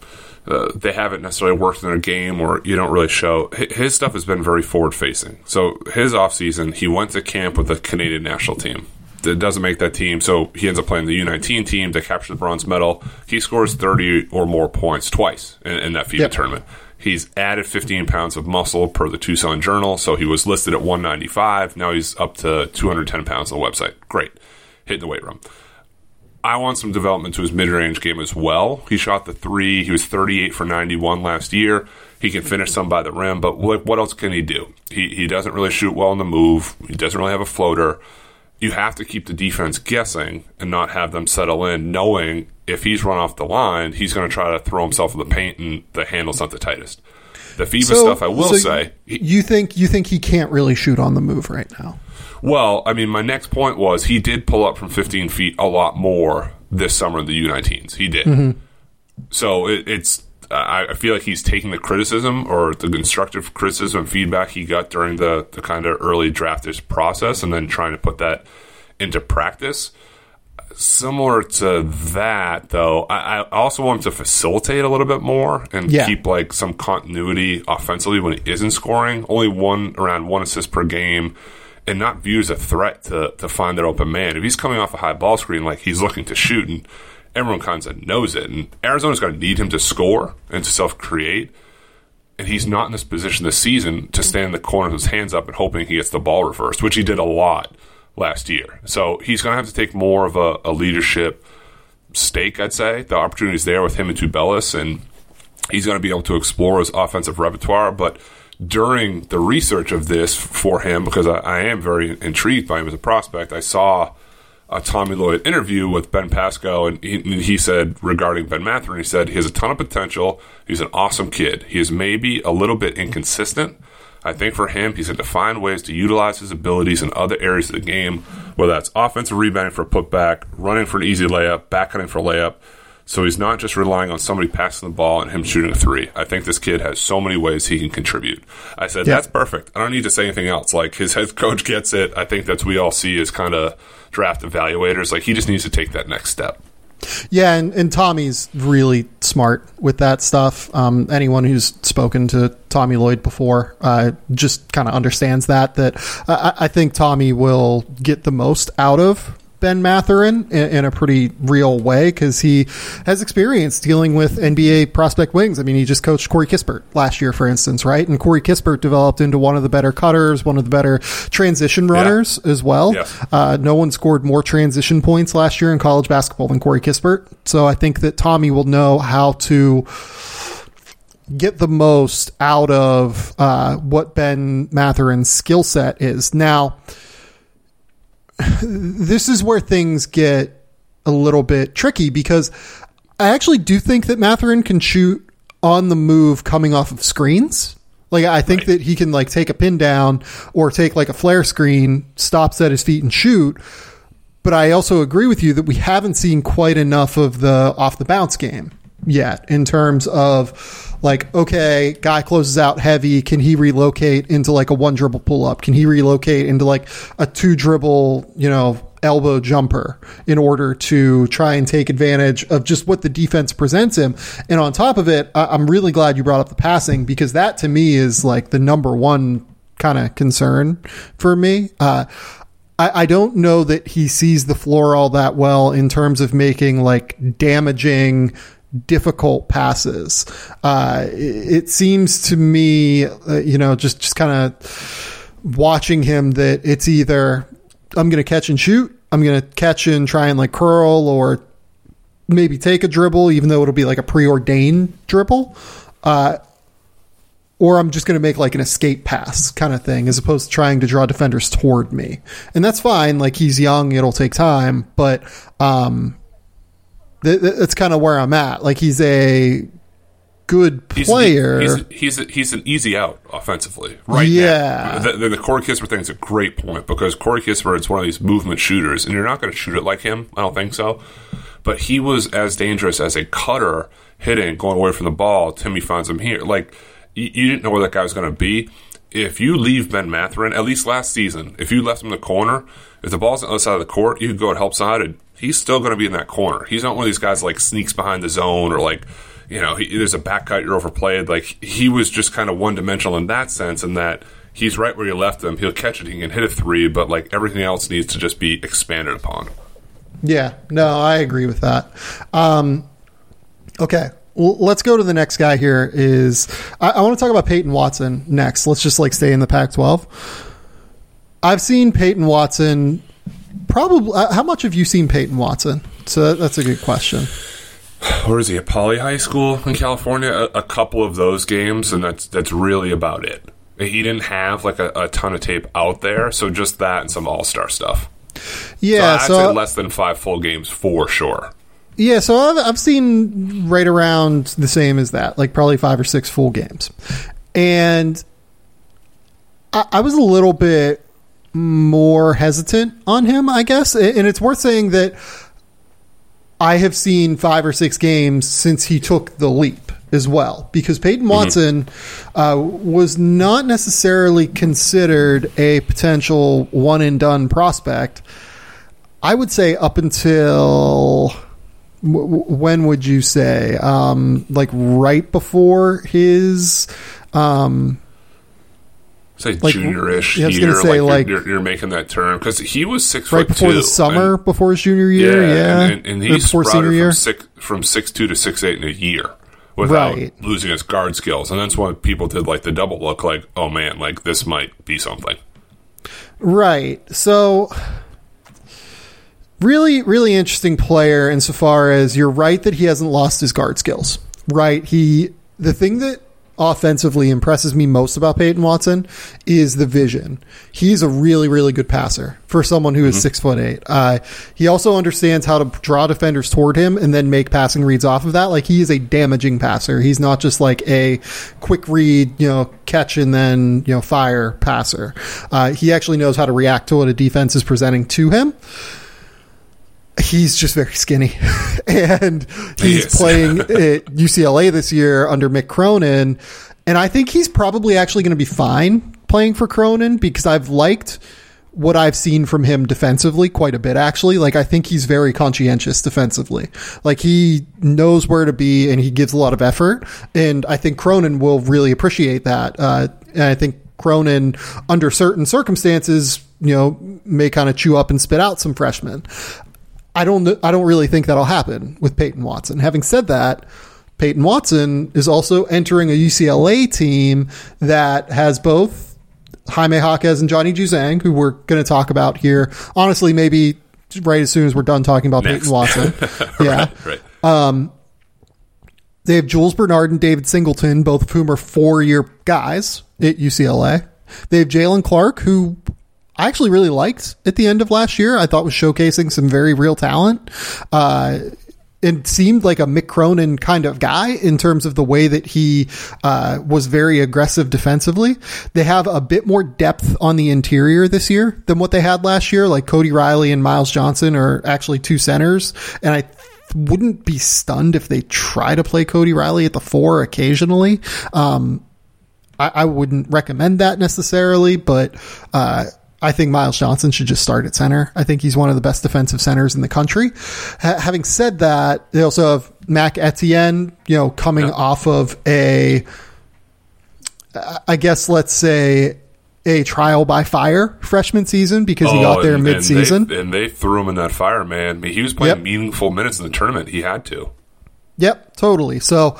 Speaker 3: uh, they haven't necessarily worked in a game or you don't really show. His stuff has been very forward facing. So his offseason, he went to camp with the Canadian national team. It doesn't make that team, so he ends up playing the U19 team to capture the bronze medal. He scores 30 or more points twice in, in that FIBA yep. tournament. He's added 15 pounds of muscle per the Tucson Journal, so he was listed at 195. Now he's up to 210 pounds on the website. Great. Hitting the weight room. I want some development to his mid range game as well. He shot the three. He was 38 for 91 last year. He can finish some by the rim, but what, what else can he do? He, he doesn't really shoot well in the move. He doesn't really have a floater. You have to keep the defense guessing and not have them settle in, knowing if he's run off the line, he's going to try to throw himself in the paint and the handle's not the tightest. The FIBA so, stuff, I will so say.
Speaker 4: You think you think he can't really shoot on the move right now?
Speaker 3: Well, I mean, my next point was he did pull up from 15 feet a lot more this summer in the U19s. He did. Mm-hmm. So it, it's. I feel like he's taking the criticism or the constructive criticism and feedback he got during the, the kind of early drafters process and then trying to put that into practice. Similar to that, though, I, I also want him to facilitate a little bit more and yeah. keep like some continuity offensively when he isn't scoring. Only one around one assist per game and not view as a threat to, to find that open man. If he's coming off a high ball screen, like he's looking to shoot and everyone kind of knows it. And Arizona's going to need him to score and to self create. And he's not in this position this season to stand in the corner with his hands up and hoping he gets the ball reversed, which he did a lot last year. So he's going to have to take more of a, a leadership stake, I'd say. The opportunity's there with him and Tubelis, and he's going to be able to explore his offensive repertoire. But during the research of this for him, because I, I am very intrigued by him as a prospect, I saw a Tommy Lloyd interview with Ben Pasco, and he, he, said regarding Ben Mathurin, he said he has a ton of potential. He's an awesome kid. He is maybe a little bit inconsistent. I think for him, he's going to find ways to utilize his abilities in other areas of the game, whether that's offensive rebounding for a putback, running for an easy layup, back cutting for a layup. So he's not just relying on somebody passing the ball and him shooting a three. I think this kid has so many ways he can contribute. I said, that's perfect. I don't need to say anything else. Like his head coach gets it. I think that's we all see as kind of draft evaluators. Like he just needs to take that next step.
Speaker 2: Yeah, and, and Tommy's really smart with that stuff. Um, anyone who's spoken to Tommy Lloyd before uh, just kind of understands that. That uh, I think Tommy will get the most out of Ben Mathurin in, in a pretty real way because he has experience dealing with NBA prospect wings. I mean, he just coached Corey Kispert last year, for instance, right? And Corey Kispert developed into one of the better cutters, one of the better transition runners yeah. as well. Uh, no one scored more transition points last year in college basketball than Corey Kispert. So I think that Tommy will know how to get the most out of uh, what Ben Mathurin's skill set is. Now, this is where things get a little bit tricky because I actually do think that Mathurin can shoot on the move coming off of screens. Like I think right. that he can like take a pin down or take like a flare screen, stops at his feet and shoot. But I also agree with you that we haven't seen quite enough of the off the bounce game yet in terms of like, okay, guy closes out heavy. Can he relocate into like a one dribble pull up? Can he relocate into like a two dribble, you know, elbow jumper in order to try and take advantage of just what the defense presents him. And on top of it, I- am really glad you brought up the passing because that to me is like the number one kind of concern for me. Uh, I, I don't know that he sees the floor all that well in terms of making like damaging difficult passes. Uh, it, seems to me, uh, you know, just just kind of watching him that it's either I'm going to catch and shoot, I'm going to catch and try and like curl or maybe take a dribble, even though it'll be like a preordained dribble. Uh, or I'm just going to make like an escape pass kind of thing, as opposed to trying to draw defenders toward me. And that's fine. Like he's young, it'll take time, but um, that's kind of where I'm at. Like he's a good player.
Speaker 3: He's he's, he's, he's an easy out offensively, right?
Speaker 2: Yeah.
Speaker 3: The, the, the, Corey Kispert thing is a great point because Corey Kispert is one of these movement shooters, and you're not going to shoot it like him. I don't think so. But he was as dangerous as a cutter hitting, going away from the ball. Timmy finds him here. Like you, you didn't know where that guy was going to be. If you leave Ben Mathurin, at least last season, if you left him in the corner, if the ball's on the other side of the court, you could go and help side and he's still going to be in that corner. He's not one of these guys like sneaks behind the zone or like, you know, he, there's a back cut you're overplayed. Like he was just kind of one dimensional in that sense, and that he's right where you left him. He'll catch it, he can hit a three, but like everything else needs to just be expanded upon.
Speaker 2: Yeah, no, I agree with that. Um, okay, let's go to the next guy. Here is I, I want to talk about Peyton Watson next. Let's just like stay in the Pac-12. I've seen Peyton Watson probably. Uh, how much have you seen Peyton Watson? So that, that's a good question.
Speaker 3: Where is he? At Poly High School in California. A, a, couple of those games, and that's that's really about it. He didn't have like a, a ton of tape out there, so just that and some All Star stuff.
Speaker 2: Yeah,
Speaker 3: so, so less than five full games for sure.
Speaker 2: Yeah, so I've, I've seen right around the same as that, like probably five or six full games, and I, I was a little bit more hesitant on him, I guess. And it's worth saying that I have seen five or six games since he took the leap as well, because Peyton mm-hmm. Watson mm-hmm. uh, was not necessarily considered a potential one and done prospect. I would say up until when would you say um, like right before his um,
Speaker 3: say
Speaker 2: Like,
Speaker 3: junior-ish
Speaker 2: yeah, I was
Speaker 3: year,
Speaker 2: gonna say,
Speaker 3: like,
Speaker 2: like-
Speaker 3: you're, you're, making that turn because he was six
Speaker 2: right before
Speaker 3: two,
Speaker 2: the summer,
Speaker 3: and-
Speaker 2: before his junior year. Yeah,
Speaker 3: and, and, and he
Speaker 2: before senior year.
Speaker 3: from six from six two to six eight in a year without
Speaker 2: Right.
Speaker 3: losing his guard skills, and that's why people did like the double look, like, oh man, like this might be something.
Speaker 2: Right. So really really interesting player insofar as you're right that he hasn't lost his guard skills. Right. He the thing that offensively impresses me most about Peyton Watson is the vision. He's a really, really good passer for someone who is six foot eight. Uh, he also understands how to draw defenders toward him and then make passing reads off of that. Like he is a damaging passer. He's not just like a quick read, you know, catch and then you know fire passer. Uh, he actually knows how to react to what a defense is presenting to him he's just very skinny. And he's
Speaker 3: Yes.
Speaker 2: playing at UCLA this year under Mick Cronin. And I think he's probably actually going to be fine playing for Cronin because I've liked what I've seen from him defensively quite a bit actually. Like I think he's very conscientious defensively. Like he knows where to be and he gives a lot of effort. And I think Cronin will really appreciate that. Uh, and I think Cronin under certain circumstances you know may kind of chew up and spit out some freshmen I don't I don't really think that'll happen with Peyton Watson. Having said that, Peyton Watson is also entering a UCLA team that has both Jaime Jaquez and Johnny Juzang, who we're going to talk about here. Honestly, maybe right as soon as we're done talking about
Speaker 3: Next.
Speaker 2: Peyton Watson. yeah.
Speaker 3: right.
Speaker 2: Um, they have Jules Bernard and David Singleton, both of whom are four year guys at UCLA. They have Jaylen Clark, who I actually really liked at the end of last year. I thought was showcasing some very real talent. Uh, it seemed like a Mick Cronin kind of guy in terms of the way that he uh, was very aggressive defensively. They have a bit more depth on the interior this year than what they had last year. Like Cody Riley and Myles Johnson are actually two centers, and I wouldn't be stunned if they try to play Cody Riley at the four occasionally. Um, I, I wouldn't recommend that necessarily, but uh, I think Myles Johnson should just start at center. I think he's one of the best defensive centers in the country. Ha- having said that, they also have Mac Etienne, you know, coming
Speaker 3: Yeah.
Speaker 2: off of a, I guess, let's say, a trial by fire freshman season because he got oh, there
Speaker 3: Oh, and-
Speaker 2: mid season.
Speaker 3: and they, and they threw him in that fire, man. I mean, he was playing
Speaker 2: Yep.
Speaker 3: meaningful minutes in the tournament. He had to.
Speaker 2: Yep, totally. So,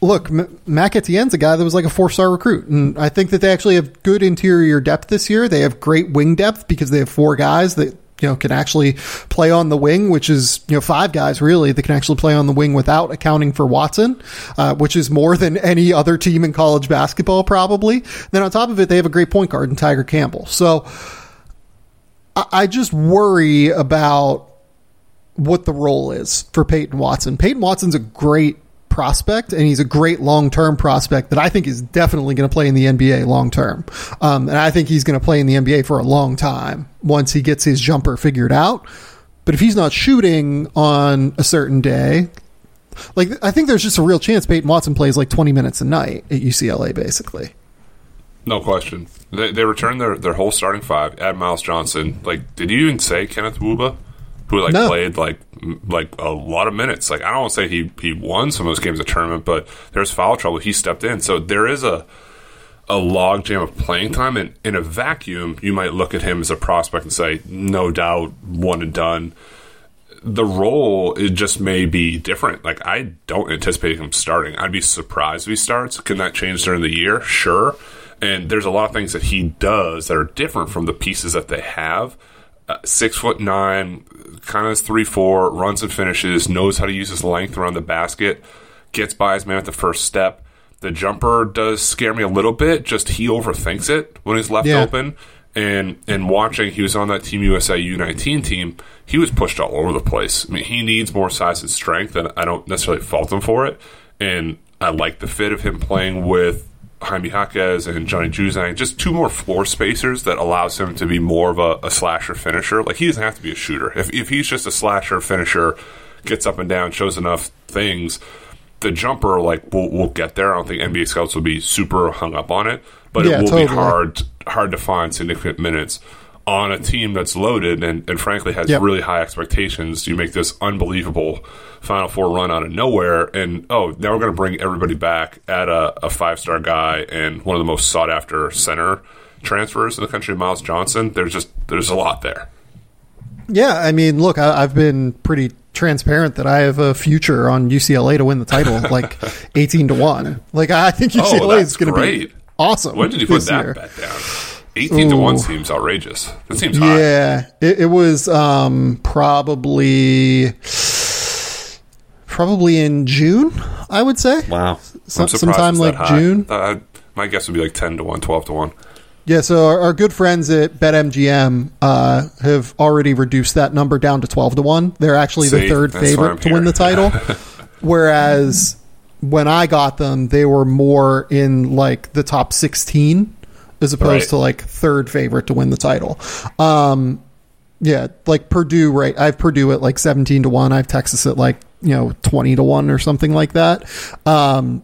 Speaker 2: look, M- Mac Etienne's a guy that was like a four star recruit, and I think that they actually have good interior depth this year. They have great wing depth because they have four guys that you know can actually play on the wing, which is you know five guys really that can actually play on the wing without accounting for Watson, uh, which is more than any other team in college basketball probably. Then on top of it, they have a great point guard in Tyger Campbell. So. I I just worry about what the role is for Peyton Watson. Peyton Watson's a great prospect and he's a great long-term prospect that I think is definitely going to play in the NBA long-term. Um, and I think he's going to play in the NBA for a long time once he gets his jumper figured out. But if he's not shooting on a certain day, like I think there's just a real chance Peyton Watson plays like 20 minutes a night at UCLA basically.
Speaker 3: No question. They, they returned their, their whole starting five. Add Myles Johnson. Like, did you even say Kenneth Nwuba, who like
Speaker 2: No.
Speaker 3: played like like a lot of minutes? Like, I don't want to say he he won some of those games of tournament, but there's foul trouble. He stepped in, so there is a a logjam of playing time. And in a vacuum, you might look at him as a prospect and say, no doubt, one and done. The role it just may be different. Like I don't anticipate him starting. I'd be surprised if he starts. Can that change during the year? Sure. And there's a lot of things that he does that are different from the pieces that they have. Uh, six foot nine, kind of three four, runs and finishes, knows how to use his length around the basket, gets by his man at the first step. The jumper does scare me a little bit. Just he overthinks it when he's left
Speaker 2: Yeah.
Speaker 3: open. And and watching, he was on that Team USA U19 team. He was pushed all over the place. I mean, he needs more size and strength, and I don't necessarily fault him for it. And I like the fit of him playing with Jaime Jaquez and Johnny Juzang, just two more floor spacers that allows him to be more of a, a slasher finisher. Like he doesn't have to be a shooter. If if he's just a slasher finisher, gets up and down, shows enough things, the jumper like will will get there. I don't think NBA scouts will be super hung up on it, but
Speaker 2: Yeah,
Speaker 3: it will
Speaker 2: totally.
Speaker 3: be hard hard to find significant minutes on a team that's loaded and, and frankly has
Speaker 2: Yep.
Speaker 3: really high expectations. You make this unbelievable Final Four run out of nowhere, and oh, now we're going to bring everybody back, add a, a five star guy and one of the most sought after center transfers in the country, Myles Johnson. There's just there's a lot there.
Speaker 2: Yeah, I mean, look, I, I've been pretty transparent that I have a future on UCLA to win the title, like eighteen to one. Like I think UCLA
Speaker 3: Oh,
Speaker 2: is going to be awesome.
Speaker 3: When did you put that
Speaker 2: year.
Speaker 3: bet down? Eighteen to one seems outrageous. That seems high.
Speaker 2: Yeah, it, it was um, probably probably in June. I would say.
Speaker 3: Wow,
Speaker 2: Some-
Speaker 3: I'm
Speaker 2: sometime like
Speaker 3: high.
Speaker 2: June?
Speaker 3: Uh, my guess would be like ten to one, 12 to one.
Speaker 2: Yeah, so our, our good friends at BetMGM uh, have already reduced that number down to 12 to 1. They're actually the third
Speaker 3: that's why I'm
Speaker 2: favorite to win the title. Whereas when I got them, they were more in like the top 16 as opposed
Speaker 3: Right.
Speaker 2: to like third favorite to win the title. Um, yeah, like Purdue, right? I have Purdue at like 17 to 1. I have Texas at like, you know, 20 to 1 or something like that. Um,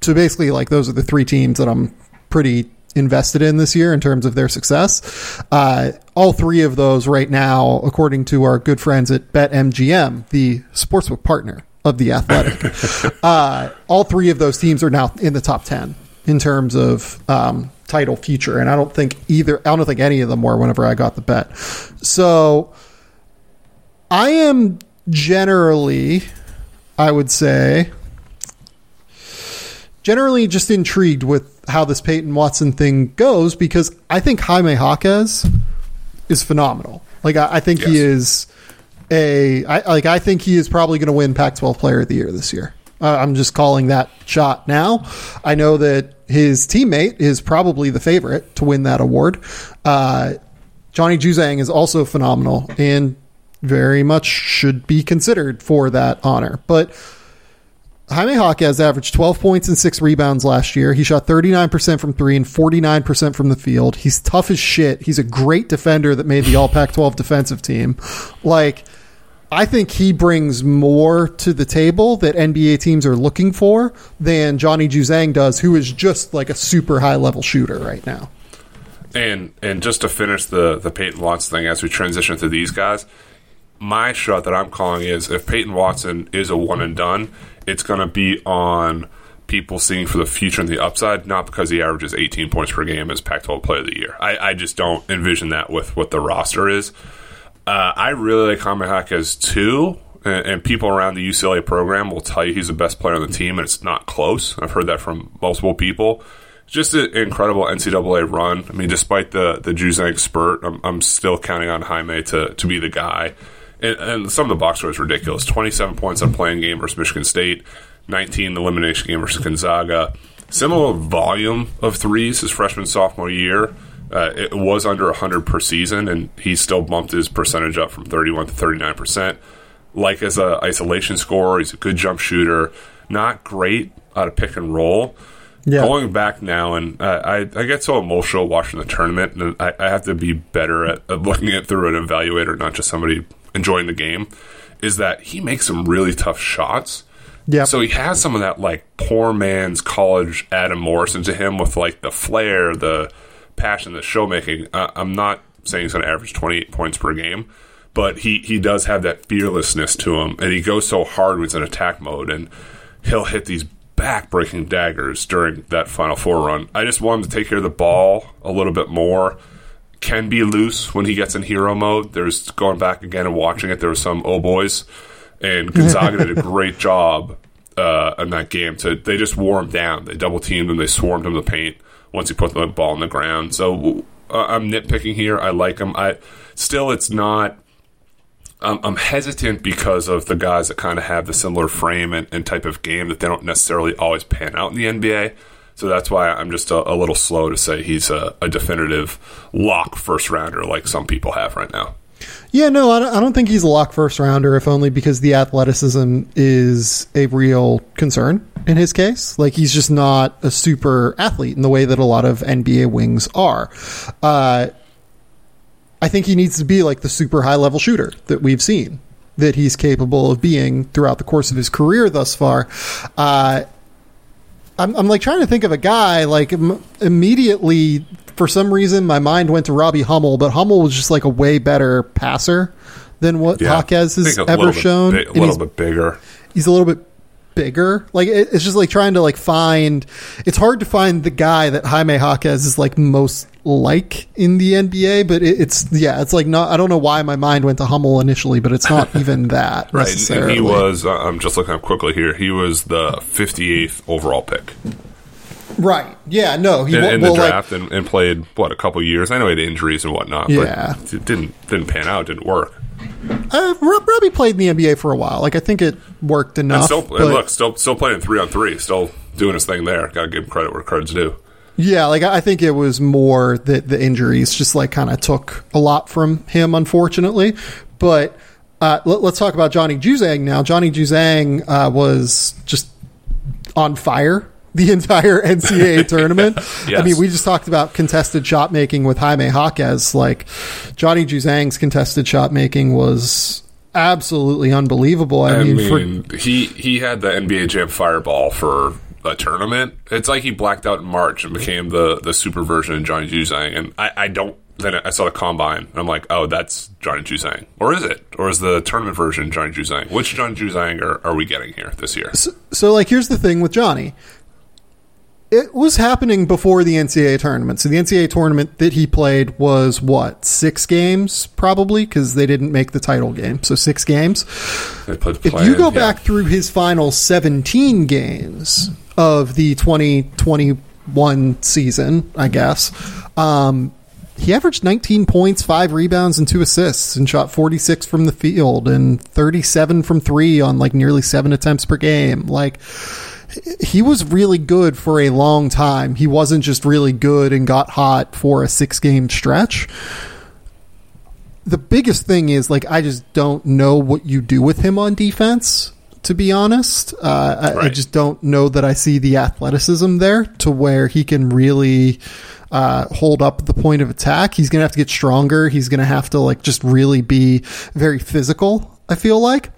Speaker 2: so basically, like those are the three teams that I'm pretty invested in this year in terms of their success. Uh, all three of those right now, according to our good friends at BetMGM, the sportsbook partner of the Athletic, uh, all three of those teams are now in the top ten in terms of um, title future, and I don't think either. I don't think any of them were whenever I got the bet. So I am generally, I would say, generally just intrigued with how this Peyton Watson thing goes because I think Jaime Jaquez is phenomenal. Like I, I think he is a I, like I think he is probably going to win Pac-12 Player of the Year this year. Uh, I'm just calling that shot now. I know that his teammate is probably the favorite to win that award. Uh, Johnny Juzang is also phenomenal and very much should be considered for that honor. But Jaime Jaquez averaged 12 points and six rebounds last year. He shot 39% from three and 49% from the field. He's tough as shit. He's a great defender that made the All Pac 12 defensive team. Like, I think he brings more to the table that NBA teams are looking for than Johnny Juzang does, who is just like a super high level shooter right now.
Speaker 3: And and just to finish the the Peyton Watson thing as we transition to these guys, my shot that I'm calling is if Peyton Watson is a one and done, it's going to be on people seeing for the future and the upside, not because he averages 18 points per game as Pac-12 Player of the Year. I, I just don't envision that with what the roster is. Uh, I really like Jaquez too, and, and people around the UCLA program will tell you he's the best player on the team, and it's not close. I've heard that from multiple people. Just an incredible NCAA run. I mean, despite the the Juzang spurt, I'm, I'm still counting on Jaime to to be the guy. And, and some of the box score is ridiculous. 27 points on playing game versus Michigan State, 19 elimination game versus Gonzaga. Similar volume of threes his freshman sophomore year. Uh, it was under 100 per season, and he still bumped his percentage up from 31 to 39 percent. Like as a isolation scorer, he's a good jump shooter. Not great out of pick and roll.
Speaker 2: Yeah.
Speaker 3: Going back now, and uh, I, I get so emotional watching the tournament, and I, I have to be better at, at looking at through an evaluator, not just somebody enjoying the game. Is that he makes some really tough shots.
Speaker 2: Yeah.
Speaker 3: So he has some of that like poor man's college Adam Morrison to him with like the flair, the passion, the showmaking. Uh, I'm not saying he's going to average 28 points per game, but he he does have that fearlessness to him, and he goes so hard when he's in attack mode, and he'll hit these back-breaking daggers during that Final Four run. I just want him to take care of the ball a little bit more. Can be loose when he gets in hero mode. There's going back again and watching it. There were some oh boys, and Gonzaga did a great job uh, in that game. To they just wore him down. They double teamed him. They swarmed him to the paint once he put the ball on the ground. So uh, I'm nitpicking here. I like him. I still it's not. I'm, I'm hesitant because of the guys that kind of have the similar frame and, and type of game that they don't necessarily always pan out in the NBA. So that's why I'm just a, a little slow to say he's a, a definitive lock first rounder like some people have right now.
Speaker 2: Yeah, no, I don't, think he's a lock first rounder, if only because the athleticism is a real concern in his case. Like, he's just not a super athlete in the way that a lot of NBA wings are. Uh, I think he needs to be like the super high level shooter that we've seen that he's capable of being throughout the course of his career thus far. Uh, I'm, I'm like trying to think of a guy like m- immediately for some reason my mind went to Robbie Hummel, but Hummel was just like a way better passer than what
Speaker 3: Yeah.
Speaker 2: Jaquez has ever shown.
Speaker 3: bi- a little bit bigger.
Speaker 2: he's a little bit bigger. Like it, it's just like trying to like find. It's hard to find the guy that Jaime Jaquez is like most like in the NBA, but it, it's yeah, it's like not. I don't know why my mind went to Hummel initially, but it's not even that
Speaker 3: Right, and- he was. I'm just looking up quickly here. He was the 58th overall pick
Speaker 2: right. Yeah, no, he
Speaker 3: in, in
Speaker 2: well,
Speaker 3: the
Speaker 2: like,
Speaker 3: draft and, and played what a couple years. I know he had injuries and whatnot,
Speaker 2: Yeah.
Speaker 3: but it didn't didn't pan out. Didn't work.
Speaker 2: Uh, Rob- Robbie played in the NBA for a while. Like I think it worked
Speaker 3: And
Speaker 2: enough.
Speaker 3: still,
Speaker 2: but-
Speaker 3: and look, still still playing three on three. Still doing his thing there. Got to give him credit where credit's due.
Speaker 2: yeah, like I I think it was more that the injuries just like kind of took a lot from him, unfortunately. But uh, let, us talk about Johnny Juzang now. Johnny Juzang uh, was just on fire the entire NCAA tournament. I mean, we just talked about contested shot making with Jaime Jaquez. Like Johnny Juzang's contested shot making was absolutely unbelievable. I,
Speaker 3: I
Speaker 2: mean,
Speaker 3: mean,
Speaker 2: for,
Speaker 3: he he had the NBA Jam Fireball for a tournament. It's like he blacked out in March and became the the super version of Johnny Juzang. And I, I don't. Then I saw the combine and I'm like, oh, that's Johnny Juzang, or is it, or is the tournament version Johnny Juzang? Which Johnny Juzang are, are we getting here this year?
Speaker 2: so like here's the thing with Johnny. It was happening before the NCAA tournament. So the NCAA tournament that he played was what six games probably because they didn't make the title game. So six games. If you go
Speaker 3: yeah.
Speaker 2: back through his final 17 games of the 2021 season, I guess, um, he averaged 19 points, five rebounds, and two assists, and shot 46 from the field and 37 from three on like nearly seven attempts per game. Like, he was really good for a long time. He wasn't just really good and got hot for a six game stretch the biggest thing is like I just don't know what you do with him on defense. To be honest, uh, I, I just don't know that I see the athleticism there to where he can really uh, hold up the point of attack. He's gonna have to get stronger. He's gonna have to like just really be very physical. I feel like.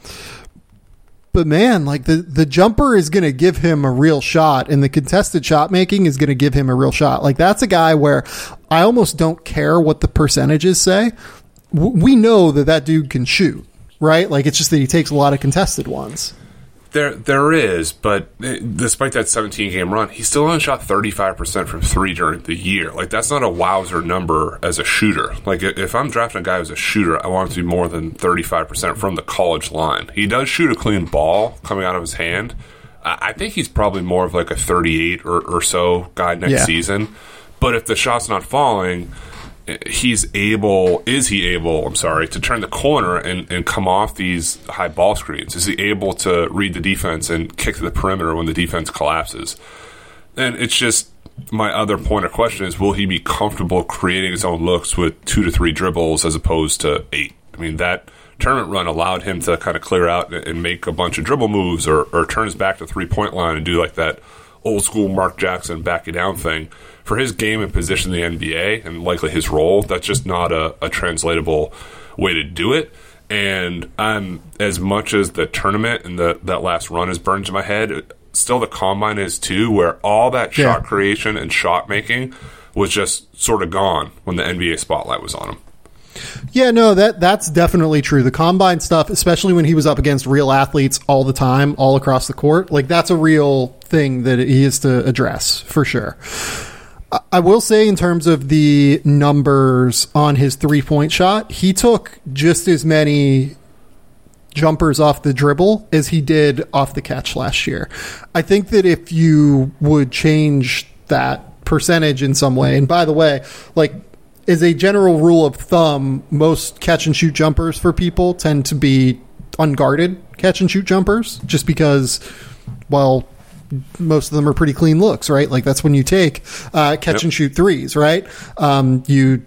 Speaker 2: But man, like the, the jumper is going to give him a real shot, and the contested shot making is going to give him a real shot. Like that's a guy where I almost don't care what the percentages say. We know that that dude can shoot, right? Like it's just that he takes a lot of contested ones.
Speaker 3: There, there is, but eh, despite that 17 game run, he still only shot 35% from three during the year. Like, that's not a wowzer number as a shooter. Like, if I'm drafting a guy who's a shooter, I want him to be more than 35% from the college line. He does shoot a clean ball coming out of his hand. I I think he's probably more of like a 38 or, or so guy next
Speaker 2: Yeah.
Speaker 3: season. But if the shot's not falling, he's able is he able i'm sorry to turn the corner and, and come off these high ball screens? Is he able to read the defense and kick to the perimeter when the defense collapses? And it's just my other point of question is will he be comfortable creating his own looks with two to three dribbles as opposed to eight? I mean that tournament run allowed him to kind of clear out and- make a bunch of dribble moves or, or turn his back to three point line and do like that old school mark jackson back it down thing for his game and position in the nba and likely his role that's just not a, a translatable way to do it and I'm as much as the tournament and the that last run is burned to my head. Still, the combine is too, where all that
Speaker 2: Yeah.
Speaker 3: shot creation and shot making was just sort of gone when the NBA spotlight was on him.
Speaker 2: Yeah, no, that that's definitely true. The combine stuff, especially when he was up against real athletes all the time, all across the court, like that's a real thing that he is to address for sure. I- will say, in terms of the numbers on his three point shot, he took just as many jumpers off the dribble as he did off the catch last year. I think that if you would change that percentage in some way, and by the way, like as a general rule of thumb, most catch and shoot jumpers for people tend to be unguarded catch and shoot jumpers just because, well, most of them are pretty clean looks, right? Like that's when you take uh, catch
Speaker 3: Yep.
Speaker 2: and shoot threes, right? Um, you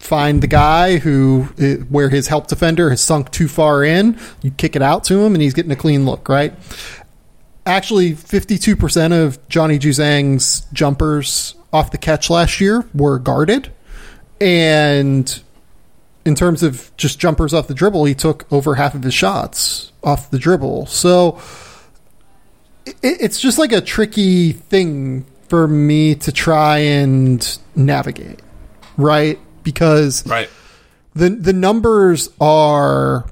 Speaker 2: find the guy who uh, where his help defender has sunk too far in, you kick it out to him, and he's getting a clean look, right? Actually, fifty-two percent of Johnny Juzang's jumpers off the catch last year were guarded, and in terms of just jumpers off the dribble, he took over half of his shots off the dribble. So it, it's just like a tricky thing for me to try and navigate, right? Because
Speaker 3: Right.
Speaker 2: the the numbers are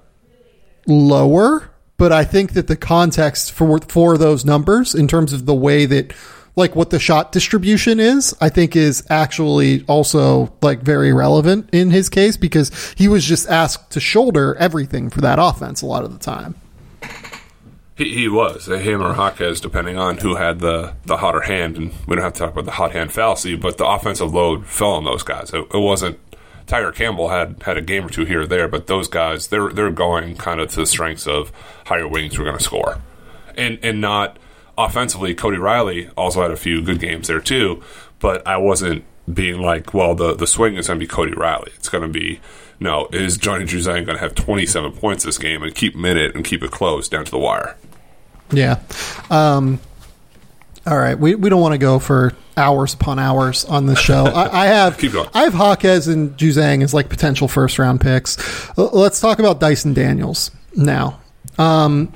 Speaker 2: lower, but I think that the context for for those numbers in terms of the way that like what the shot distribution is, I think is actually also like very relevant in his case because he was just asked to shoulder everything for that offense a lot of the time.
Speaker 3: He, he was him or Jaquez, depending on who had the, the hotter hand. And we don't have to talk about the hot hand fallacy, but the offensive load fell on those guys. It, it wasn't Tyger Campbell had had a game or two here or there, but those guys they're they're going kind of to the strengths of higher wings We're going to score, and and not offensively. Cody Riley also had a few good games there too, but I wasn't being like, well, the the swing is going to be Cody Riley. It's going to be no, is Johnny Juzang going to have 27 points this game and keep minute and keep it close down to the wire?
Speaker 2: Yeah. Um, all right. We, we don't want to go for hours upon hours on this show. I, I have
Speaker 3: Keep going.
Speaker 2: I have Jaquez and Juzang as like potential first round picks. L- Let's talk about Dyson Daniels now. Um,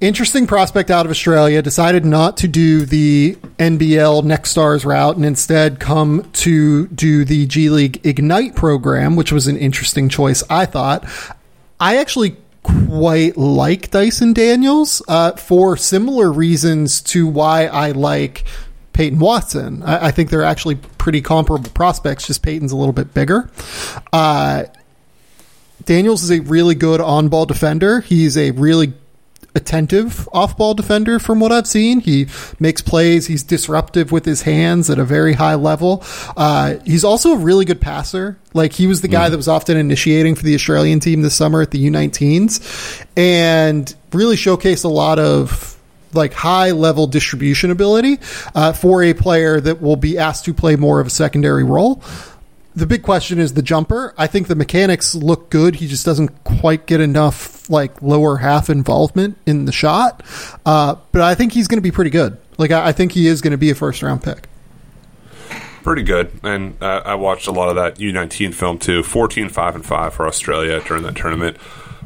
Speaker 2: interesting prospect out of Australia decided not to do the NBL Next Stars route and instead come to do the G League Ignite program, which was an interesting choice. I thought. I actually quite like Dyson Daniels uh, for similar reasons to why I like Peyton Watson. I, I think they're actually pretty comparable prospects. Just Peyton's a little bit bigger. Uh, Daniels is a really good on ball defender. He's a really attentive off ball defender from what I've seen. He makes plays. He's disruptive with his hands at a very high level. Uh, he's also a really good passer. Like he was the guy that was often initiating for the Australian team this summer at the U19s and really showcased a lot of like high level distribution ability uh, for a player that will be asked to play more of a secondary role the big question is the jumper. I think the mechanics look good. He just doesn't quite get enough like lower half involvement in the shot. Uh, but I think he's going to be pretty good. Like I, I think he is going to be a first round pick.
Speaker 3: Pretty good, and uh, I watched a lot of that U19 film too. 14, 5, and 5 for Australia during that tournament.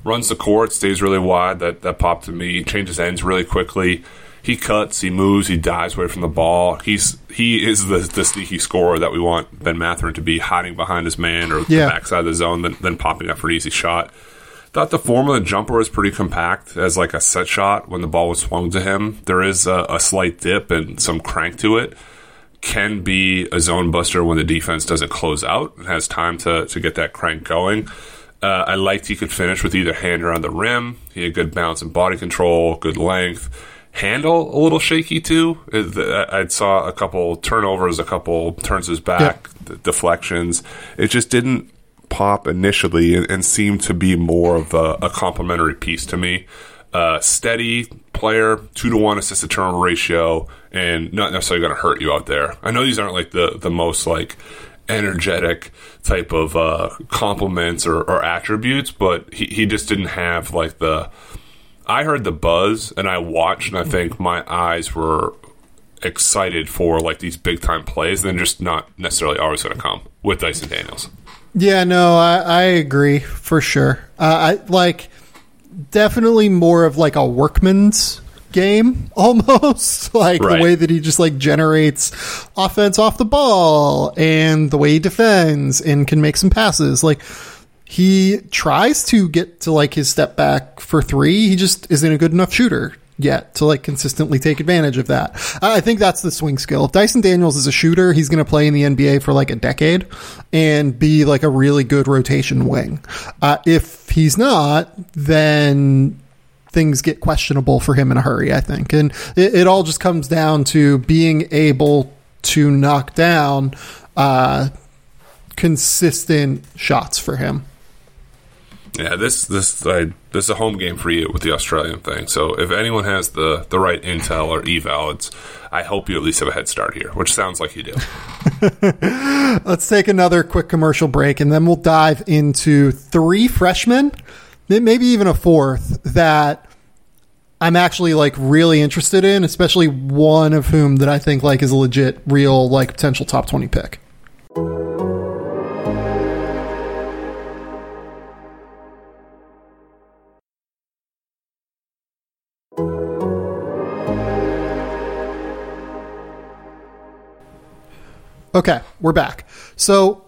Speaker 3: Runs the court, stays really wide. That that popped to me. Changes ends really quickly. He cuts, he moves, he dives away from the ball. He's he is the, the sneaky scorer that we want Ben Mathurin to be hiding behind his man or
Speaker 2: Yeah.
Speaker 3: the backside of the zone, then, then popping up for an easy shot. Thought the form of the jumper was pretty compact as like a set shot when the ball was swung to him. There is a, a slight dip and some crank to it can be a zone buster when the defense doesn't close out and has time to, to get that crank going. Uh, I liked he could finish with either hand around the rim. He had good bounce and body control, good length. Handle a little shaky too. I saw a couple turnovers, a couple turns his back, deflections. It just didn't pop initially and, and seemed to be more of a, a complementary piece to me. Uh, steady player, two to one assist to turnover ratio, and not necessarily going to hurt you out there. I know these aren't like the the most like energetic type of uh, compliments or, or attributes, but he, he just didn't have like the. I heard the buzz and I watched, and I think my eyes were excited for like these big time plays, and just not necessarily always going to come with Dyson Daniels.
Speaker 2: Yeah, no, I, I agree for sure. Uh, I like definitely more of like a workman's game almost like
Speaker 3: Right.
Speaker 2: the way that he just like generates offense off the ball and the way he defends and can make some passes like he tries to get to like his step back for three he just isn't a good enough shooter yet to like consistently take advantage of that i think that's the swing skill if dyson daniels is a shooter he's going to play in the nba for like a decade and be like a really good rotation wing uh, if he's not then things get questionable for him in a hurry, I think. And it, it all just comes down to being able to knock down uh, consistent shots for him.
Speaker 3: Yeah, this this I, this is a home game for you with the Australian thing. So if anyone has the the right intel or eval, it's I hope you at least have a head start here, which sounds like you do.
Speaker 2: Let's take another quick commercial break and then we'll dive into three freshmen, maybe even a fourth that I'm actually like really interested in, especially one of whom that I think like is a legit real like potential top 20 pick. Okay, we're back. So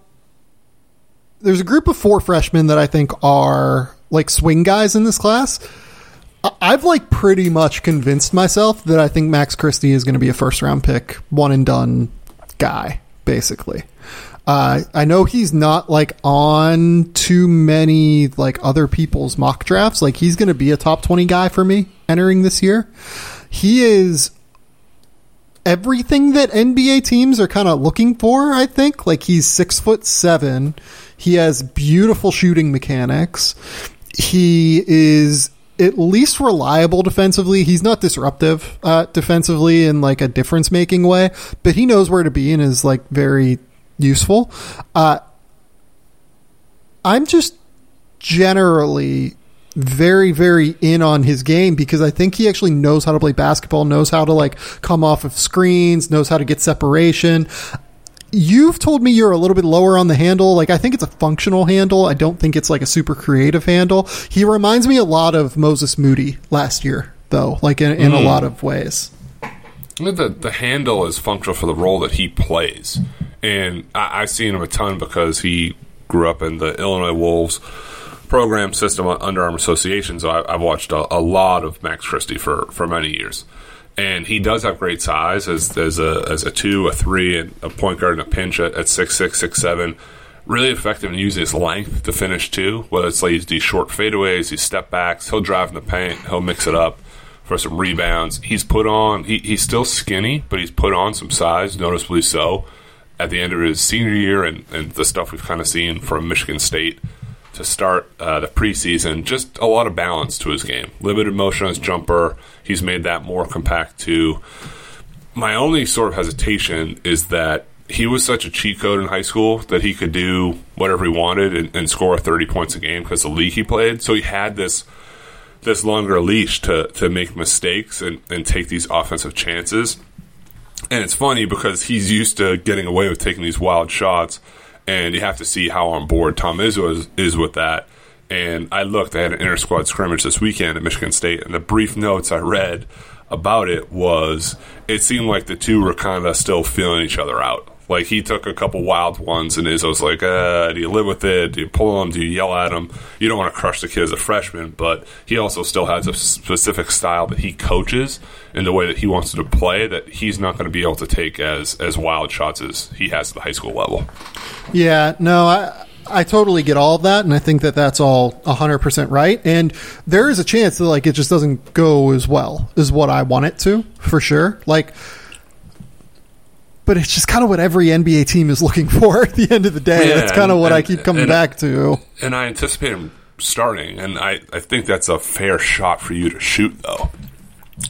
Speaker 2: there's a group of four freshmen that I think are like swing guys in this class. I've like pretty much convinced myself that I think Max Christie is going to be a first round pick, one and done guy, basically. Uh, I know he's not like on too many like other people's mock drafts. Like he's going to be a top 20 guy for me entering this year. He is everything that NBA teams are kind of looking for, I think. Like he's six foot seven. He has beautiful shooting mechanics. He is at least reliable defensively. He's not disruptive uh, defensively in like a difference making way, but he knows where to be and is like very useful. Uh, I'm just generally very very in on his game because I think he actually knows how to play basketball, knows how to like come off of screens, knows how to get separation. You've told me you're a little bit lower on the handle. Like I think it's a functional handle. I don't think it's like a super creative handle. He reminds me a lot of Moses Moody last year though, like in, in a hmm. lot of ways.
Speaker 3: The the handle is functional for the role that he plays, and I, I've seen him a ton because he grew up in the Illinois Wolves program system Under Armour Association. So I, I've watched a, a lot of Max Christie for for many years, and he does have great size as as a as a two, a three, and a point guard and a pinch at, at six six six seven. Really effective in using his length to finish too. Whether it's like these short fadeaways, these step backs, he'll drive in the paint, he'll mix it up for some rebounds. He's put on. He, he's still skinny, but he's put on some size, noticeably so. At the end of his senior year, and, and the stuff we've kind of seen from Michigan State to start uh, the preseason, just a lot of balance to his game. Limited motion on his jumper. He's made that more compact too. My only sort of hesitation is that he was such a cheat code in high school that he could do whatever he wanted and, and score 30 points a game because the league he played. So he had this this longer leash to, to make mistakes and, and take these offensive chances. And it's funny because he's used to getting away with taking these wild shots, and you have to see how on board Tom Izzo is, is with that. And I looked, they had an inter squad scrimmage this weekend at Michigan State, and the brief notes I read about it was it seemed like the two were kind of still feeling each other out. Like he took a couple wild ones, and Izzo's like, uh, "Do you live with it? Do you pull him? Do you yell at him? You don't want to crush the kid as a freshman, but he also still has a specific style that he coaches in the way that he wants to play that he's not going to be able to take as as wild shots as he has at the high school level."
Speaker 2: Yeah, no, I I totally get all of that, and I think that that's all hundred percent right. And there is a chance that like it just doesn't go as well as what I want it to, for sure. Like, but it's just kind of what every NBA team is looking for at the end of the day.
Speaker 3: Yeah,
Speaker 2: that's kind of
Speaker 3: and-
Speaker 2: what I keep coming
Speaker 3: and-
Speaker 2: back to.
Speaker 3: And I anticipate him starting, and I, I think that's a fair shot for you to shoot, though.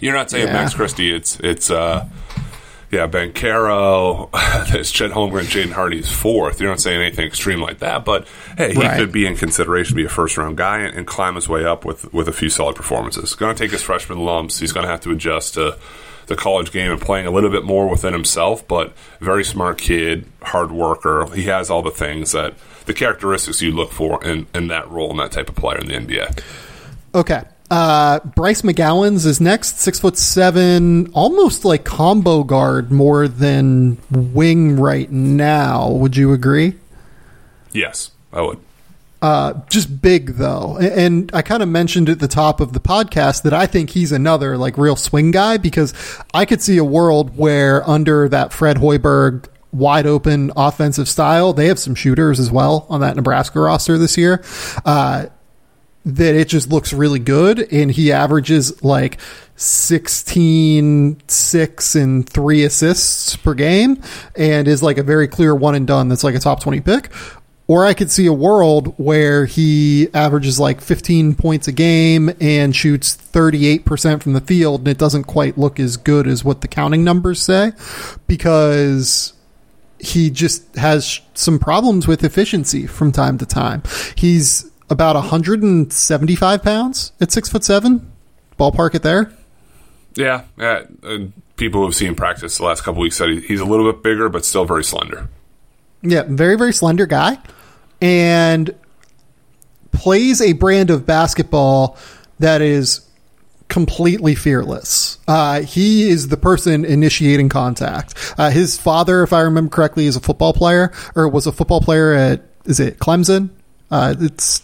Speaker 3: You're not saying
Speaker 2: Yeah.
Speaker 3: Max Christie. It's it's uh, yeah, Banchero, there's Chet Holmgren, Jaden Hardy's fourth. You're not saying anything extreme like that, but hey, he
Speaker 2: Right.
Speaker 3: could be in consideration to be a first round guy and, and climb his way up with with a few solid performances. Going to take his freshman lumps. He's going to have to adjust to the college game and playing a little bit more within himself, but very smart kid, hard worker. He has all the things that the characteristics you look for in, in that role and that type of player in the NBA.
Speaker 2: Okay. Uh, Bryce McGowens is next, six foot seven, almost like combo guard more than wing right now. Would you agree?
Speaker 3: Yes, I would.
Speaker 2: Uh, just big though, and I kind of mentioned at the top of the podcast that I think he's another like real swing guy because I could see a world where under that Fred Hoiberg wide open offensive style, they have some shooters as well on that Nebraska roster this year. Uh, that it just looks really good. And he averages like 16 6 and 3 assists per game and is like a very clear one and done. That's like a top 20 pick or I could see a world where he averages like 15 points a game and shoots 38% from the field and it doesn't quite look as good as what the counting numbers say because he just has some problems with efficiency from time to time. He's about 175 pounds at six foot seven. Ballpark it there.
Speaker 3: Yeah. And uh, people who've seen practice the last couple weeks said he's a little bit bigger, but still very slender.
Speaker 2: Yeah, very very slender guy, and plays a brand of basketball that is completely fearless. Uh, he is the person initiating contact. Uh, his father, if I remember correctly, is a football player or was a football player at is it Clemson? Uh, it's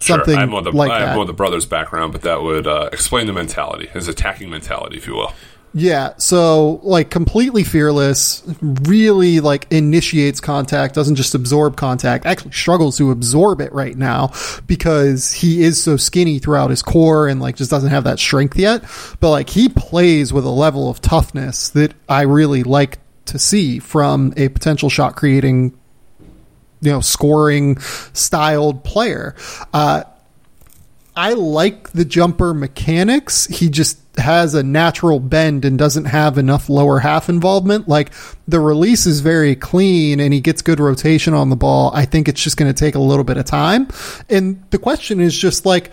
Speaker 2: something
Speaker 3: sure. I have more the,
Speaker 2: like
Speaker 3: I have
Speaker 2: that.
Speaker 3: more the brother's background, but that would uh, explain the mentality, his attacking mentality, if you will.
Speaker 2: Yeah, so like completely fearless, really like initiates contact, doesn't just absorb contact, actually struggles to absorb it right now because he is so skinny throughout his core and like just doesn't have that strength yet. But like he plays with a level of toughness that I really like to see from a potential shot creating, you know, scoring styled player. Uh, I like the jumper mechanics. He just has a natural bend and doesn't have enough lower half involvement. Like the release is very clean and he gets good rotation on the ball. I think it's just going to take a little bit of time. And the question is just like,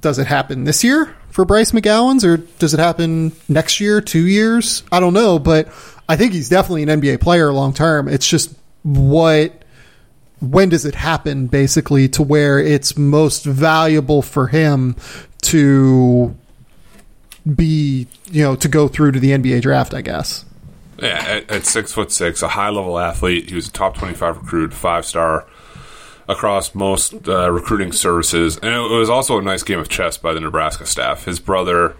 Speaker 2: does it happen this year for Bryce McGowens or does it happen next year, two years? I don't know, but I think he's definitely an NBA player long term. It's just what when does it happen basically to where it's most valuable for him to be you know to go through to the NBA draft I guess
Speaker 3: Yeah, at, at six foot six, a high level athlete. He was a top twenty five recruit, five star across most uh, recruiting services, and it was also a nice game of chess by the Nebraska staff. His brother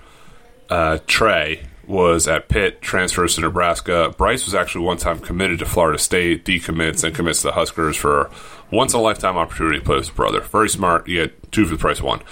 Speaker 3: uh, Trey was at Pitt, transfers to Nebraska. Bryce was actually one time committed to Florida State, decommits and commits to the Huskers for once in a lifetime opportunity to play with his brother. Very smart. He get two for the price of one.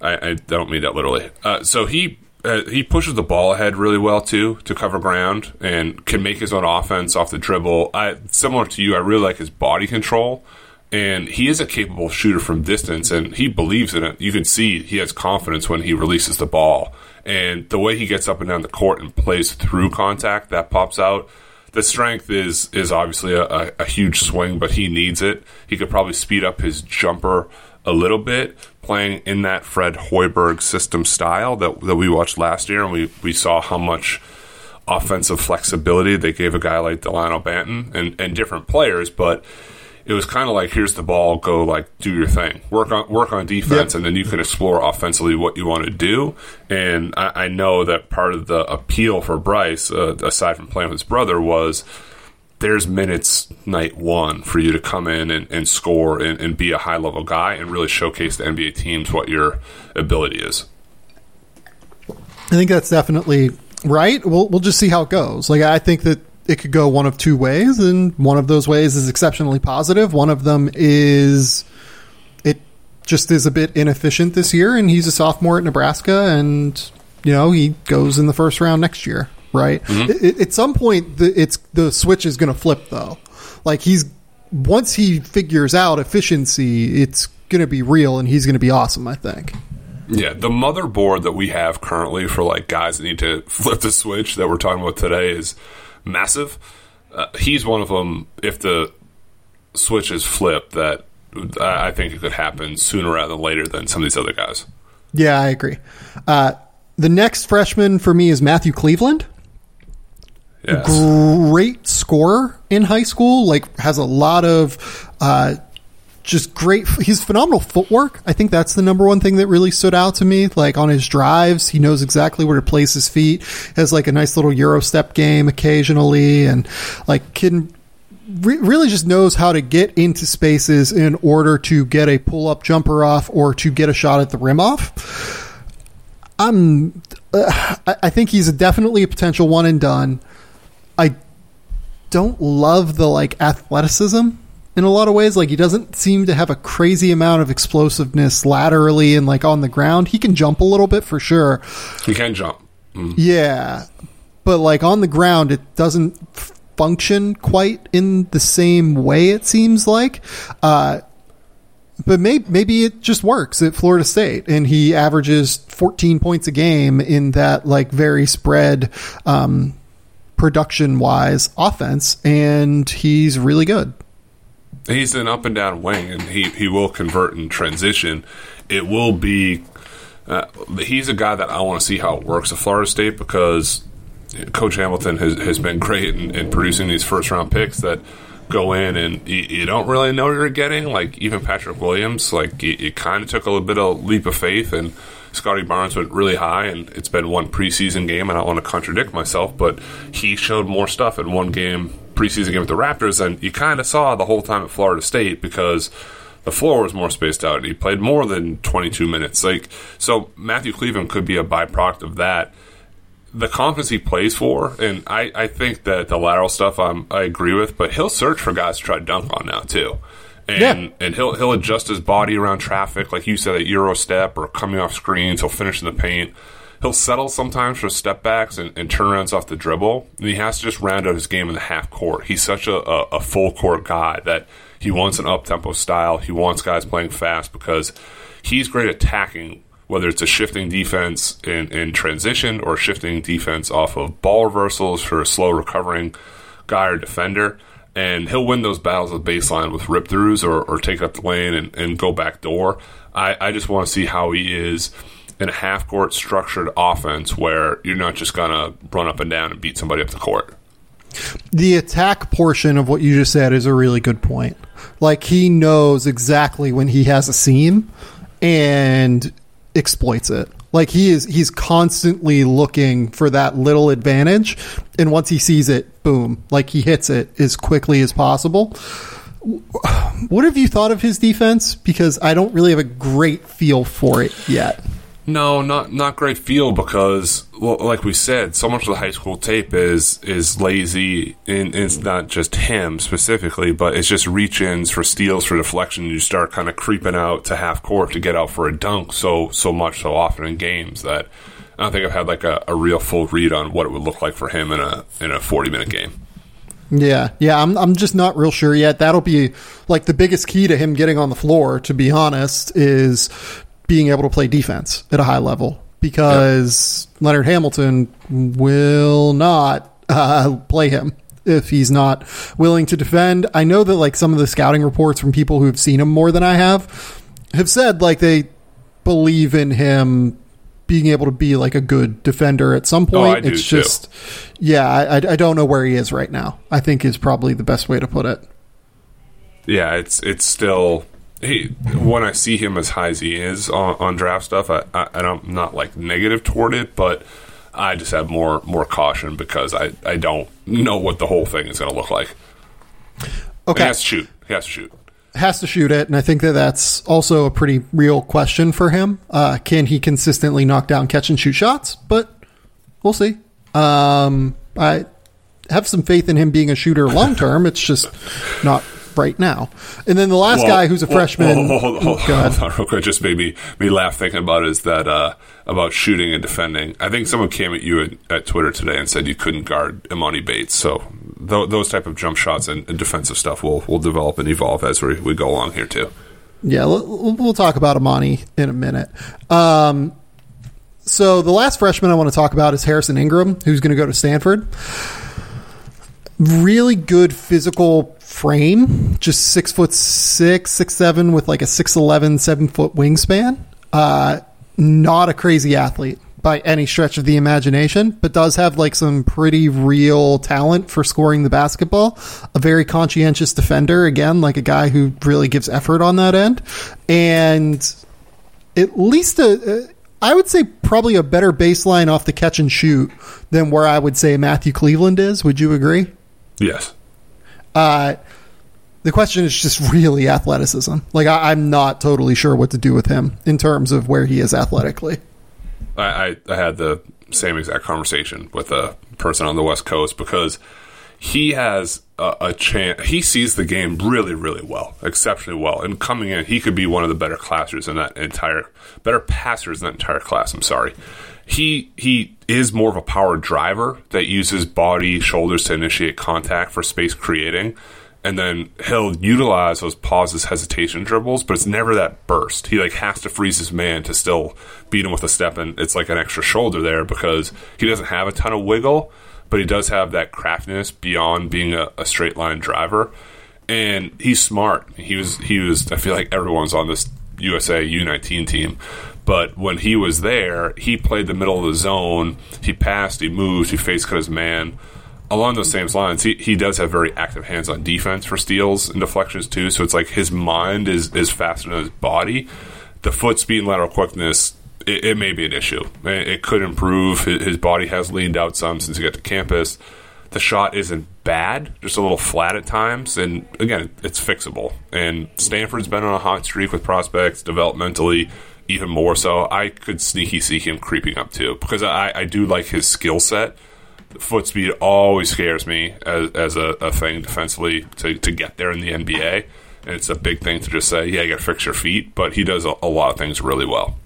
Speaker 3: I, I don't mean that literally. Uh, so he uh, he pushes the ball ahead really well too to cover ground and can make his own offense off the dribble. I, similar to you, I really like his body control. And he is a capable shooter from distance, and he believes in it. You can see he has confidence when he releases the ball. And the way he gets up and down the court and plays through contact, that pops out. The strength is is obviously a, a, a huge swing, but he needs it. He could probably speed up his jumper a little bit, playing in that Fred Hoiberg system style that, that we watched last year, and we, we saw how much offensive flexibility they gave a guy like Delano Banton and, and different players, but it was kind of like here's the ball, go like do your thing, work on work on defense,
Speaker 2: Yep.
Speaker 3: and then you can explore offensively what you want to do. And I, I know that part of the appeal for Bryce, uh, aside from playing with his brother, was there's minutes night one for you to come in and, and score and, and be a high level guy and really showcase the NBA teams what your ability is.
Speaker 2: I think that's definitely right we'll we'll just see how it goes like I think that it could go one of two ways and one of those ways is exceptionally positive. positive one of them is it just is a bit inefficient this year and he's a sophomore at Nebraska and you know he goes in the first round next year right I- I- at some point the it's the switch is going to flip though like he's once he figures out efficiency it's going to be real and he's going to be awesome I think
Speaker 3: Yeah, the motherboard that we have currently for like guys that need to flip the switch that we're talking about today is massive. Uh, he's one of them. If the switch is flipped, that I I think it could happen sooner rather than later than some of these other guys.
Speaker 2: Yeah, I agree. Uh, the next freshman for me is Matthew Cleveland.
Speaker 3: Yes.
Speaker 2: Great scorer in high school. Like has a lot of uh, just great. He's phenomenal footwork. I think that's the number one thing that really stood out to me. Like on his drives, he knows exactly where to place his feet. Has like a nice little Euro step game occasionally, and like can re- really just knows how to get into spaces in order to get a pull up jumper off or to get a shot at the rim off. I'm, uh, I I think he's definitely a potential one and done. I don't love the like athleticism in a lot of ways. Like he doesn't seem to have a crazy amount of explosiveness laterally and like on the ground. He can jump a little bit for sure.
Speaker 3: He can jump. Mm.
Speaker 2: Yeah, but like on the ground, it doesn't function quite in the same way. It seems like, uh, but maybe maybe it just works at Florida State, and he averages 14 points a game in that like very spread, um, production wise offense, and he's really good.
Speaker 3: He's an up and down wing, and he, he will convert in transition. It will be. Uh, he's a guy that I want to see how it works at Florida State because Coach Hamilton has, has been great in, in producing these first round picks that go in and you, you don't really know what you're getting. Like even Patrick Williams, like you kind of took a little bit of leap of faith and. Scottie Barnes went really high, and it's been one preseason game. And I don't want to contradict myself, but he showed more stuff in one game, preseason game with the Raptors, than you kind of saw the whole time at Florida State because the floor was more spaced out. He played more than 22 minutes. Like so, Matthew Cleveland could be a byproduct of that. The confidence he plays for, and I, I think that the lateral stuff I'm, I agree with, but he'll search for guys to try to dunk on now too and yeah. and he'll he'll adjust his body around traffic, like you said, a euro step or coming off screens. He'll finish in the paint. He'll settle sometimes for step backs and, and turnarounds off the dribble, and he has to just round out his game in the half court. He's such a, a, a full court guy that he wants an up tempo style. He wants guys playing fast because he's great at attacking, whether it's a shifting defense in, in transition or shifting defense off of ball reversals for a slow recovering guy or defender and he'll win those battles at baseline with rip throughs or, or take up the lane and, and go back door. I, I just want to see how he is in a half court structured offense where you're not just going to run up and down and beat somebody up the court.
Speaker 2: The attack portion of what you just said is a really good point. Like he knows exactly when he has a seam and exploits it. Like he is he's constantly looking for that little advantage and once he sees it, boom, like he hits it as quickly as possible. What have you thought of his defense? Because I don't really have a great feel for it yet.
Speaker 3: No, not not great feel because, well, like we said, so much of the high school tape is is lazy, and, it's not just him specifically, but it's just reach-ins for steals for deflection. You start kind of creeping out to half court to get out for a dunk so so much so often in games that I don't think I've had like a, a real full read on what it would look like for him in a in a forty minute game.
Speaker 2: Yeah, yeah, I'm I'm just not real sure yet. That'll be like the biggest key to him getting on the floor, to be honest, is being able to play defense at a high level because yep. Leonard Hamilton will not uh, play him if he's not willing to defend. I know that like some of the scouting reports from people who have seen him more than I have have said like they believe in him being able to be like a good defender at some oh, point.
Speaker 3: Oh,
Speaker 2: it's just,
Speaker 3: too.
Speaker 2: yeah, I, I don't know where he is right now. I think is probably the best way to put it.
Speaker 3: Yeah, it's it's still he, when I see him as high as he is on, on draft stuff, I, I, I'm not like negative toward it, but I just have more more caution because I, I don't know what the whole thing is going to look like.
Speaker 2: Okay,
Speaker 3: he has to shoot. He has to shoot.
Speaker 2: Has to shoot it, and I think that that's also a pretty real question for him. Uh, can he consistently knock down catch and shoot shots? But we'll see. Um, I have some faith in him being a shooter long term. it's just not right now. And then the last well, guy who's a freshman.
Speaker 3: Hold, hold, hold, hold on, real quick. Just made me, me laugh thinking about is that uh, about shooting and defending. I think someone came at you at, at Twitter today and said you couldn't guard Emoni Bates. So th- those type of jump shots and, and, defensive stuff will will develop and evolve as we, we go along here too.
Speaker 2: Yeah, we'll, we'll talk about Emoni in a minute. Um, so the last freshman I want to talk about is Harrison Ingram, who's going to go to Stanford. Really good physical frame, just six foot six, six seven, with like a six eleven, seven foot wingspan. Uh, not a crazy athlete by any stretch of the imagination, but does have like some pretty real talent for scoring the basketball. A very conscientious defender, again, like a guy who really gives effort on that end, and at least a. a I would say probably a better baseline off the catch and shoot than where I would say Matthew Cleveland is. Would you agree?
Speaker 3: Yes.
Speaker 2: Uh, the question is just really athleticism. Like I, am not totally sure what to do with him in terms of where he is athletically.
Speaker 3: I, I, I had the same exact conversation with a person on the West Coast because he has a, a chance. He sees the game really, really well, exceptionally well. And coming in, he could be one of the better classers in that entire, better passers in that entire class. I'm sorry. He he is more of a power driver that uses body, shoulders to initiate contact for space creating and then he'll utilize those pauses, hesitation dribbles, but it's never that burst. He like has to freeze his man to still beat him with a step, and it's like an extra shoulder there because he doesn't have a ton of wiggle, but he does have that craftiness beyond being a, a straight line driver, and he's smart. He was he was. I feel like everyone's on this USA U19 team. But when he was there, he played the middle of the zone. He passed, he moved, he face cut his man along those same lines, he, he does have very active hands on defense for steals and deflections too. So it's like his mind is is faster than his body. The foot speed and lateral quickness, it, it may be an issue. It, could improve. His body has leaned out some since he got to campus. The shot isn't bad, just a little flat at times. And again, it's fixable. And Stanford's been on a hot streak with prospects developmentally even more so. I could sneaky see him creeping up too because I, I do like his skill set. Foot speed always scares me as, as a, a, thing defensively to, to get there in the NBA. And it's a big thing to just say, yeah, you got to fix your feet. But he does a, a lot of things really well.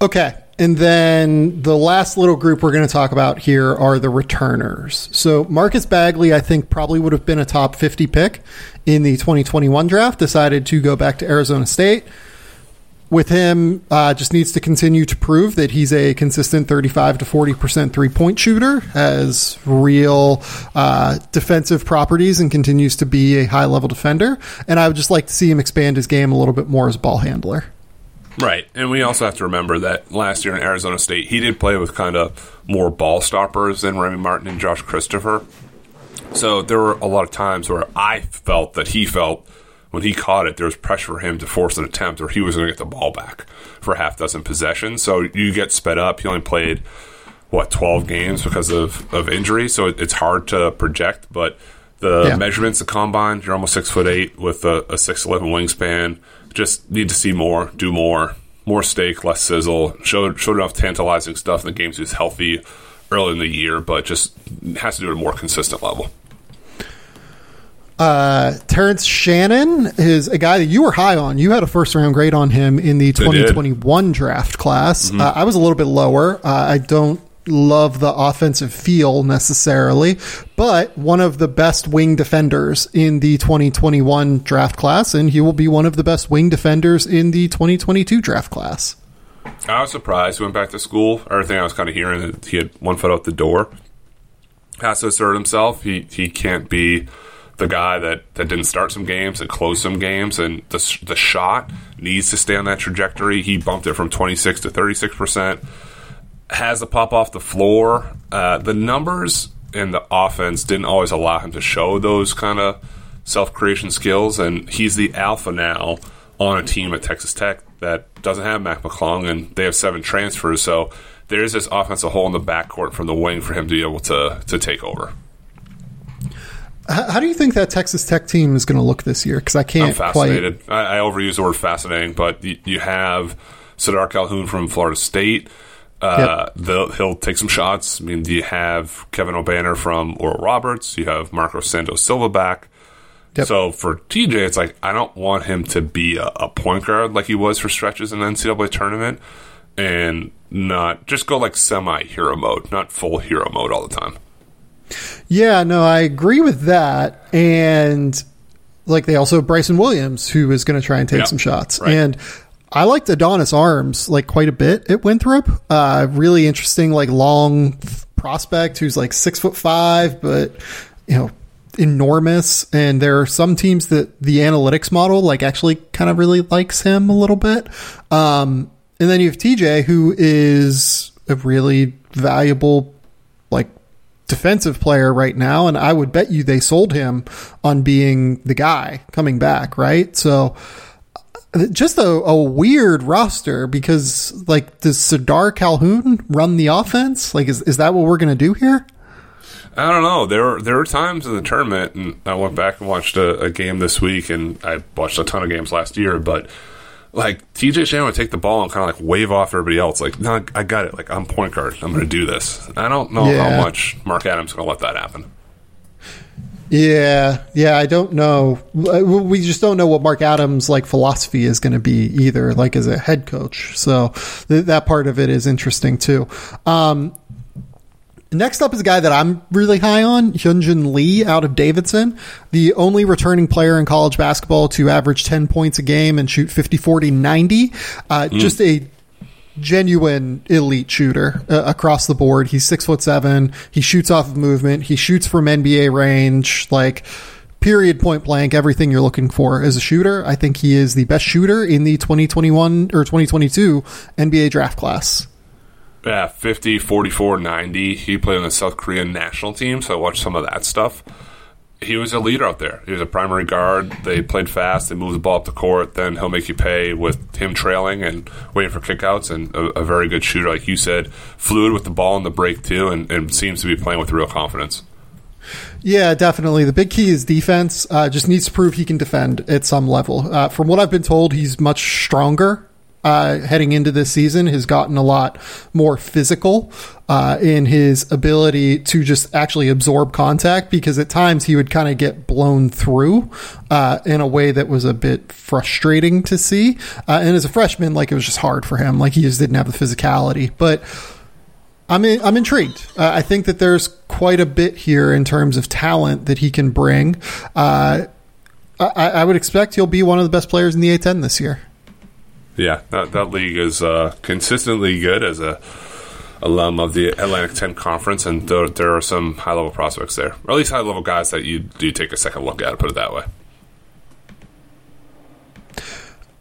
Speaker 2: Okay. And then the last little group we're going to talk about here are the returners. So Marcus Bagley, I think, probably would have been a top 50 pick in the 2021 draft, decided to go back to Arizona State with him, uh, just needs to continue to prove that he's a consistent 35 to 40% three point shooter, has real uh, defensive properties, and continues to be a high level defender. And I would just like to see him expand his game a little bit more as a ball handler.
Speaker 3: Right. And we also have to remember that last year in Arizona State, he did play with kind of more ball stoppers than Remy Martin and Josh Christopher. So there were a lot of times where I felt that he felt when he caught it, there was pressure for him to force an attempt, or he was going to get the ball back for a half dozen possessions. So you get sped up. He only played what twelve games because of of injury, so it's hard to project. But the yeah. measurements, the combine, you're almost six foot eight with a, a six eleven wingspan. Just need to see more, do more, more steak, less sizzle. Showed showed enough tantalizing stuff in the games. He was healthy early in the year, but just has to do it at a more consistent level.
Speaker 2: Uh, Terrence Shannon is a guy that you were high on. You had a first round grade on him in the 2021 draft class. Mm-hmm. Uh, I was a little bit lower. Uh, I don't love the offensive feel necessarily, but one of the best wing defenders in the 2021 draft class, and he will be one of the best wing defenders in the 2022 draft class.
Speaker 3: I was surprised. He went back to school. Everything I was kind of hearing that he had one foot out the door. Has to assert himself. He he can't be the guy that, that didn't start some games and close some games, and the, the shot needs to stay on that trajectory. He bumped it from 26 to 36 percent. Has the pop off the floor. Uh, the numbers in the offense didn't always allow him to show those kind of self creation skills, and he's the alpha now on a team at Texas Tech that doesn't have Mac McClung, and they have seven transfers. So there is this offensive hole in the backcourt from the wing for him to be able to to take over.
Speaker 2: How do you think that Texas Tech team is going to look this year? Because I can't.
Speaker 3: I'm fascinated. Quite... I, I, overuse the word fascinating, but you, you have Sardaar Calhoun from Florida State. Uh, yep. He'll take some shots. I mean, you have Kevin Obanor from Oral Roberts. You have Marco Santos Silva back. Yep. So for TJ, it's like I don't want him to be a, a point guard like he was for stretches in the NCAA tournament, and not just go like semi hero mode, not full hero mode all the time.
Speaker 2: Yeah, no, I agree with that. And like they also have Bryson Williams, who is going to try and take some shots. Right. And I liked Adonis Arms like quite a bit at Winthrop. Uh, really interesting, like long prospect who's like six foot five, but you know enormous. And there are some teams that the analytics model like actually kind of really likes him a little bit. Um, and then you have TJ, who is a really valuable defensive player right now, and I would bet you they sold him on being the guy coming back, right? So uh, just a, a weird roster because like does Sardaar Calhoun run the offense? Like is is that what we're gonna do here?
Speaker 3: I don't know. There there were times in the tournament, and I went back and watched a, a game this week, and I watched a ton of games last year, but like TJ Shannon would take the ball and kind of like wave off everybody else. Like, no, I got it. Like, I'm point guard. I'm going to do this. I don't know yeah. how much Mark Adams going to let that happen.
Speaker 2: Yeah, yeah, I don't know. We just don't know what Mark Adams' like philosophy is going to be either, like as a head coach. So th- that part of it is interesting too. Um, Next up is a guy that I'm really high on, Hyunjung Lee out of Davidson, the only returning player in college basketball to average 10 points a game and shoot 50, 40, 90. Uh, mm. Just a genuine elite shooter uh, across the board. He's six foot seven. He shoots off of movement. He shoots from NBA range. Like, period, point blank, everything you're looking for as a shooter. I think he is the best shooter in the 2021 or 2022 NBA draft class.
Speaker 3: Yeah, 50, 44, 90. He played on the South Korean national team, so I watched some of that stuff. He was a leader out there. He was a primary guard. They played fast. They moved the ball up the court. Then he'll make you pay with him trailing and waiting for kickouts and a, a very good shooter, like you said. Fluid with the ball in the break, too, and, and seems to be playing with real confidence.
Speaker 2: Yeah, definitely. The big key is defense. Uh, just needs to prove he can defend at some level. Uh, from what I've been told, he's much stronger uh, heading into this season. Has gotten a lot more physical uh, in his ability to just actually absorb contact because at times he would kind of get blown through uh, in a way that was a bit frustrating to see. Uh, and as a freshman, like it was just hard for him. Like he just didn't have the physicality, but. I'm in, I'm intrigued. Uh, I think that there's quite a bit here in terms of talent that he can bring. Uh, I, I, would expect he'll be one of the best players in the A10 this year.
Speaker 3: Yeah, that, that league is uh, consistently good as a alum of the Atlantic 10 Conference, and there, there are some high level prospects there, or at least high level guys that you do take a second look at. Put it that way.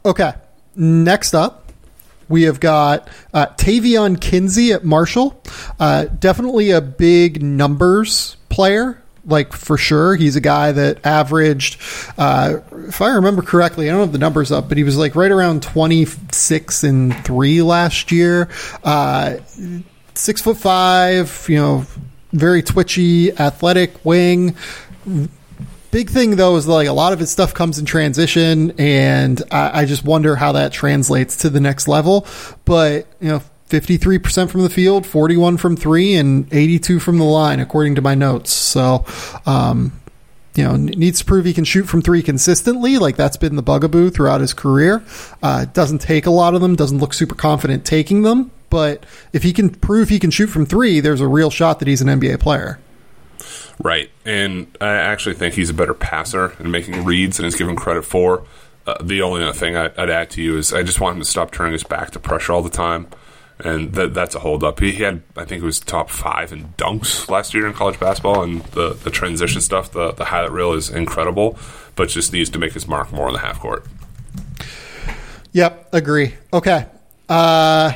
Speaker 2: Okay, next up we have got uh, Taevion Kinsey at Marshall. Uh, definitely a big numbers player. Like for sure, he's a guy that averaged, uh, if I remember correctly, I don't have the numbers up, but he was like right around twenty six and three last year. Uh, six foot five, you know, very twitchy, athletic wing big thing though is like a lot of his stuff comes in transition, and I, I just wonder how that translates to the next level. But you know, 53% from the field, 41 from three, and 82 from the line, according to my notes. So, um, you know, needs to prove he can shoot from three consistently. Like that's been the bugaboo throughout his career. Uh, doesn't take a lot of them, doesn't look super confident taking them. But if he can prove he can shoot from three, there's a real shot that he's an NBA player.
Speaker 3: Right. And I actually think he's a better passer and making reads than he's given credit for. Uh, the only other thing I'd, I'd, add to you is I just want him to stop turning his back to pressure all the time. And that, that's a holdup. He, he had, I think it was top five in dunks last year in college basketball, and the, the transition stuff, the, the highlight reel is incredible, but just needs to make his mark more in the half court.
Speaker 2: Yep, agree. Okay. Uh,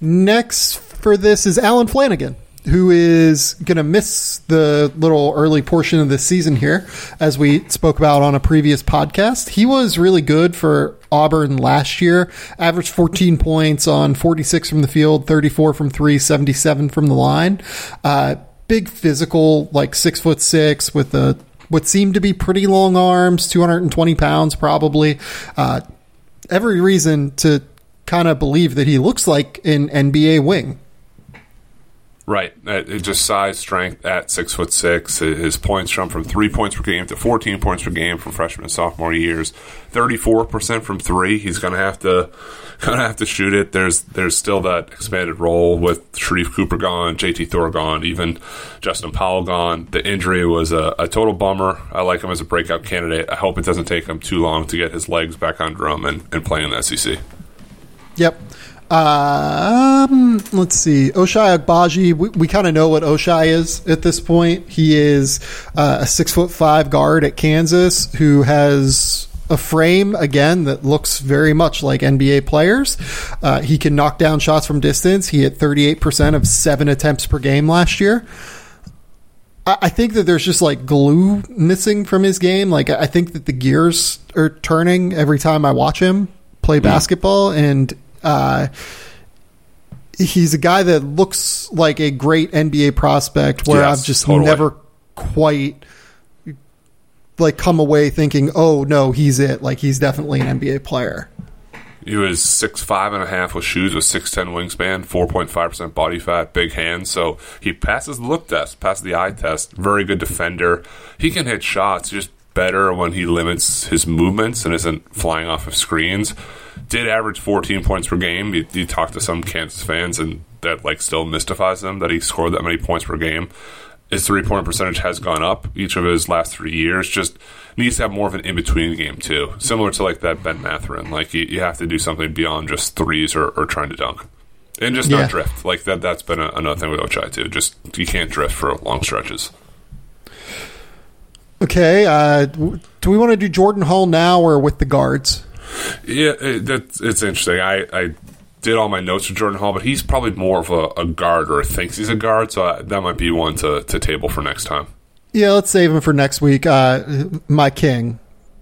Speaker 2: next for this is Allen Flanigan. who is going to miss the little early portion of the season here, as we spoke about on a previous podcast. He was really good for Auburn last year, averaged 14 points on 46 from the field, 34 from three, 77 from the line. Uh, big physical, like six foot six with a what seemed to be pretty long arms, 220 pounds probably. Uh, every reason to kind of believe that he looks like an NBA wing.
Speaker 3: Right, uh, just size, strength at six foot six. His points jump from three points per game to fourteen points per game from freshman and sophomore years. Thirty four percent from three. He's gonna have to gonna have to shoot it. There's there's still that expanded role with Sharife Cooper gone, JT Thor gone, even Justin Powell gone. The injury was a, a, total bummer. I like him as a breakout candidate. I hope it doesn't take him too long to get his legs back on drum and, and play in the SEC.
Speaker 2: Yep. Um, let's see. Ochai Agbaji, we, we kind of know what Ochai is at this point. He is uh, a six foot five guard at Kansas who has a frame again that looks very much like NBA players. Uh, he can knock down shots from distance. He hit 38% of seven attempts per game last year. I, I think that there's just like glue missing from his game. Like, I think that the gears are turning every time I watch him play mm. basketball. And uh, he's a guy that looks like a great NBA prospect where yes, I've just totally. never quite like come away thinking, oh no, he's it. Like he's definitely an NBA player.
Speaker 3: He was six five and a half with shoes with six ten wingspan, four point five percent body fat, big hands. So he passes the look test, passes the eye test. Very good defender. He can hit shots, just better when he limits his movements and isn't flying off of screens did average 14 points per game. You, you talk to some Kansas fans, and that like still mystifies them that he scored that many points per game. His three point percentage has gone up each of his last three years. Just needs to have more of an in between game too, similar to like that Ben Mathurin. Like you, you have to do something beyond just threes or, or trying to dunk, and just yeah. not drift. Like that. That's been a, another thing with Ochai too. Just you can't drift for long stretches.
Speaker 2: Okay. Uh, do we want to do Jordan Hall now or with the guards?
Speaker 3: Yeah, it, it's interesting. I, I did all my notes for Jordan Hall, but he's probably more of a, a guard or thinks he's a guard, so I, that might be one to, to table for next time.
Speaker 2: Yeah, let's save him for next week. Uh, my king,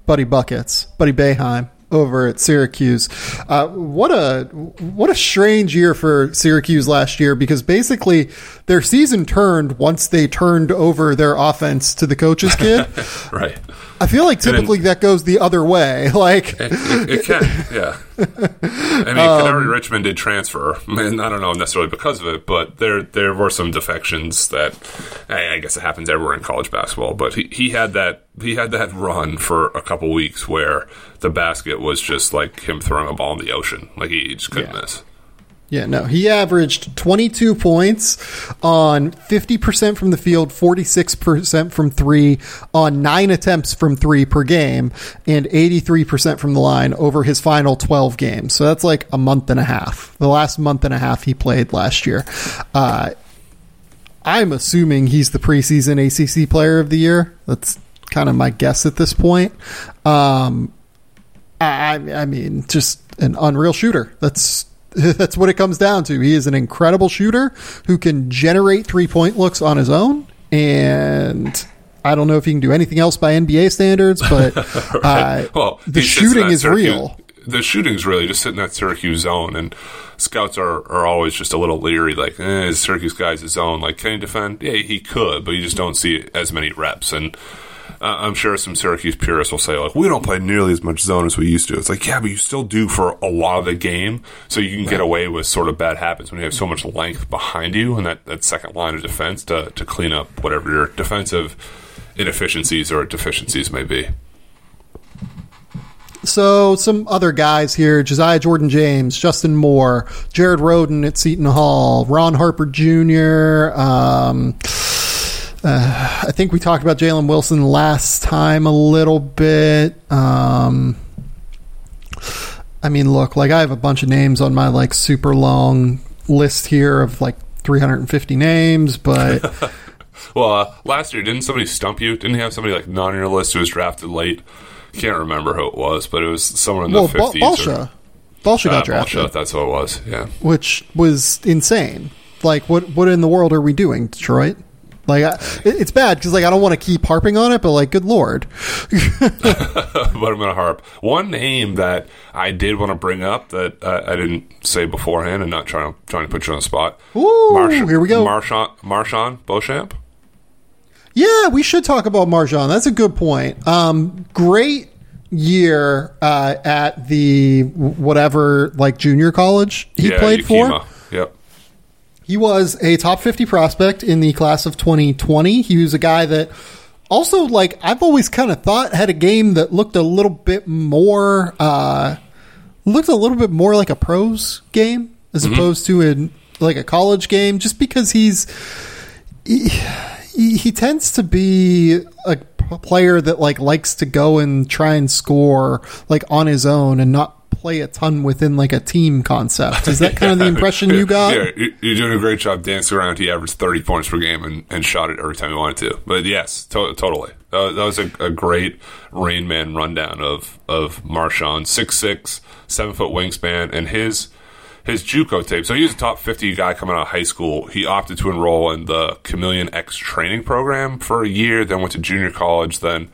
Speaker 2: Buddy Buckets, Buddy Boeheim over at Syracuse. Uh, what a what a strange year for Syracuse last year because basically their season turned once they turned over their offense to the coach's kid.
Speaker 3: right.
Speaker 2: I feel like typically then, that goes the other way. Like
Speaker 3: it, it, it can, yeah. I mean, um, Kadary Richmond did transfer, and I don't know necessarily because of it, but there there were some defections that I guess it happens everywhere in college basketball. But he, he had that he had that run for a couple weeks where the basket was just like him throwing a ball in the ocean, like he just couldn't yeah. miss.
Speaker 2: Yeah, no. He averaged 22 points on 50% from the field, 46% from three, on nine attempts from three per game, and 83% from the line over his final 12 games. So that's like a month and a half. The last month and a half he played last year. Uh, I'm assuming he's the preseason ACC player of the year. That's kind of my guess at this point. Um, I, I mean, just an unreal shooter. That's that's what it comes down to. He is an incredible shooter who can generate three point looks on his own. And I don't know if he can do anything else by NBA standards, but right. uh, well, the shooting is Syracuse, real.
Speaker 3: The shooting's really just sitting that Syracuse zone, and scouts are, are always just a little leery. Like, eh, Syracuse guy's his zone. Like, can he defend? Yeah, he could, but you just don't see as many reps. And uh, I'm sure some Syracuse purists will say, like, we don't play nearly as much zone as we used to. It's like, yeah, but you still do for a lot of the game. So you can get away with sort of bad habits when you have so much length behind you and that, that second line of defense to, to clean up whatever your defensive inefficiencies or deficiencies may be.
Speaker 2: So some other guys here: Josiah Jordan James, Justin Moore, Jared Rhoden at Seton Hall, Ron Harper Jr. Um, uh, I think we talked about Jalen Wilson last time a little bit. Um, I mean, look, like I have a bunch of names on my like super long list here of like 350 names, but.
Speaker 3: well, uh, last year, didn't somebody stump you? Didn't you have somebody like not on your list who was drafted late? Can't remember who it was, but it was someone in the well, 50s.
Speaker 2: Balsa. Or, Balsa got uh, drafted.
Speaker 3: Balsa, that's what it was, yeah.
Speaker 2: Which was insane. Like, what, what in the world are we doing, Detroit? Like I, it's bad because like I don't want to keep harping on it, but like, good lord.
Speaker 3: but I'm gonna harp. One name that I did want to bring up that uh, I didn't say beforehand, and not trying to trying to put you on the spot.
Speaker 2: Ooh, Marsh- here we go.
Speaker 3: MarJon MarJon Beauchamp.
Speaker 2: Yeah, we should talk about MarJon. That's a good point. Um, great year uh, at the whatever like junior college he
Speaker 3: yeah,
Speaker 2: played
Speaker 3: Yakima. for.
Speaker 2: He was a top 50 prospect in the class of 2020. He was a guy that also, like, I've always kind of thought had a game that looked a little bit more, uh, looked a little bit more like a pros game as mm-hmm. opposed to in like a college game, just because he's, he, he, he tends to be a player that like likes to go and try and score like on his own and not play a ton within like a team concept. Is that kind of the impression you got?
Speaker 3: Yeah, you're doing a great job dancing around. He averaged 30 points per game and, and shot it every time he wanted to. But yes, to- totally. Uh, that was a, a, great Rain Man rundown of of MarJon, six six, seven foot wingspan, and his his JUCO tape. So he was a top 50 guy coming out of high school. He opted to enroll in the Chameleon X training program for a year, then went to junior college, then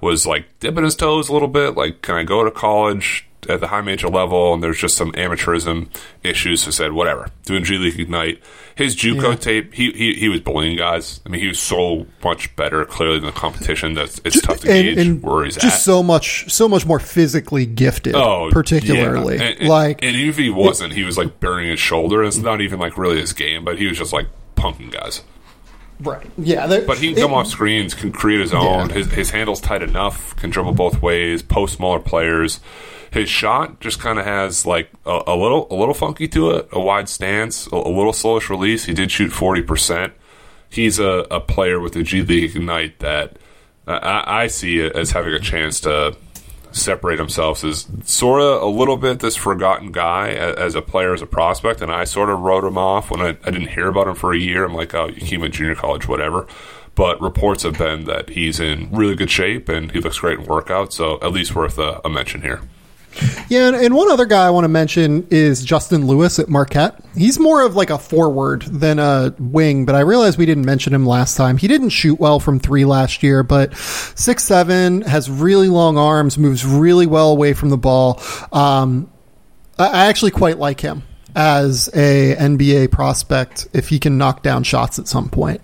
Speaker 3: was like dipping his toes a little bit. Like, can I go to college? At the high major level, and there's just some amateurism issues. So said, whatever, doing G League Ignite. His JUCO yeah. tape, he, he he was bullying guys. I mean, he was so much better, clearly, than the competition. That it's tough to and, gauge and where he's
Speaker 2: just at. so much, so much more physically gifted. Oh, particularly,
Speaker 3: yeah. and,
Speaker 2: like,
Speaker 3: and even if he wasn't, he was like burying his shoulder. It's not even like really his game, but he was just like punking guys.
Speaker 2: Right. Yeah.
Speaker 3: But he can come it, off screens, can create his own. Yeah. His his handle's tight enough, can dribble both ways, post smaller players his shot just kind of has like a, a, little a little funky to it, a wide stance, a, a little slowish release. He did shoot forty percent. He's a, a player with the G League Ignite that I, I see as having a chance to separate himself as sort of a little bit this forgotten guy as, as, a player, as a prospect. And I sort of wrote him off when I, I didn't hear about him for a year. I'm like, oh, Yakima Junior College, whatever. But reports have been that he's in really good shape and he looks great in workouts. So at least worth a, a mention here.
Speaker 2: Yeah, and, one other guy I want to mention is Justin Lewis at Marquette. He's more of like a forward than a wing, but I realized we didn't mention him last time. He didn't shoot well from three last year, but six seven has really long arms, moves really well away from the ball. Um, I actually quite like him as a NBA prospect if he can knock down shots at some point.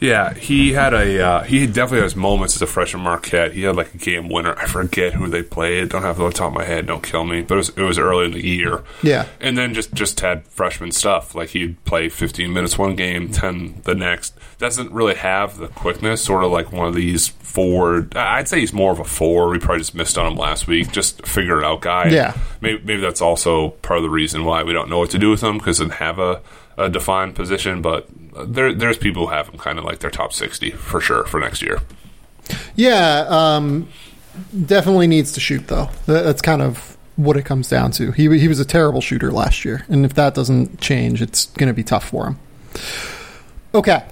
Speaker 3: Yeah, he had a uh, he definitely has moments as a freshman Marquette. He had like a game winner. I forget who they played. Don't have it on the top of my head. Don't kill me. But it was, it was early in the year.
Speaker 2: Yeah,
Speaker 3: and then just just had freshman stuff. Like he'd play 15 minutes one game, 10 the next. Doesn't really have the quickness. Sort of like one of these forward. I'd say he's more of a four. We probably just missed on him last week. Just figure it out guy.
Speaker 2: Yeah.
Speaker 3: Maybe maybe that's also part of the reason why we don't know what to do with him because didn't have a a defined position, but there there's people who have him kind of like their top sixty for sure for next year.
Speaker 2: Yeah, um, definitely needs to shoot though. That's kind of what it comes down to. He he was a terrible shooter last year, and if that doesn't change, it's going to be tough for him. Okay,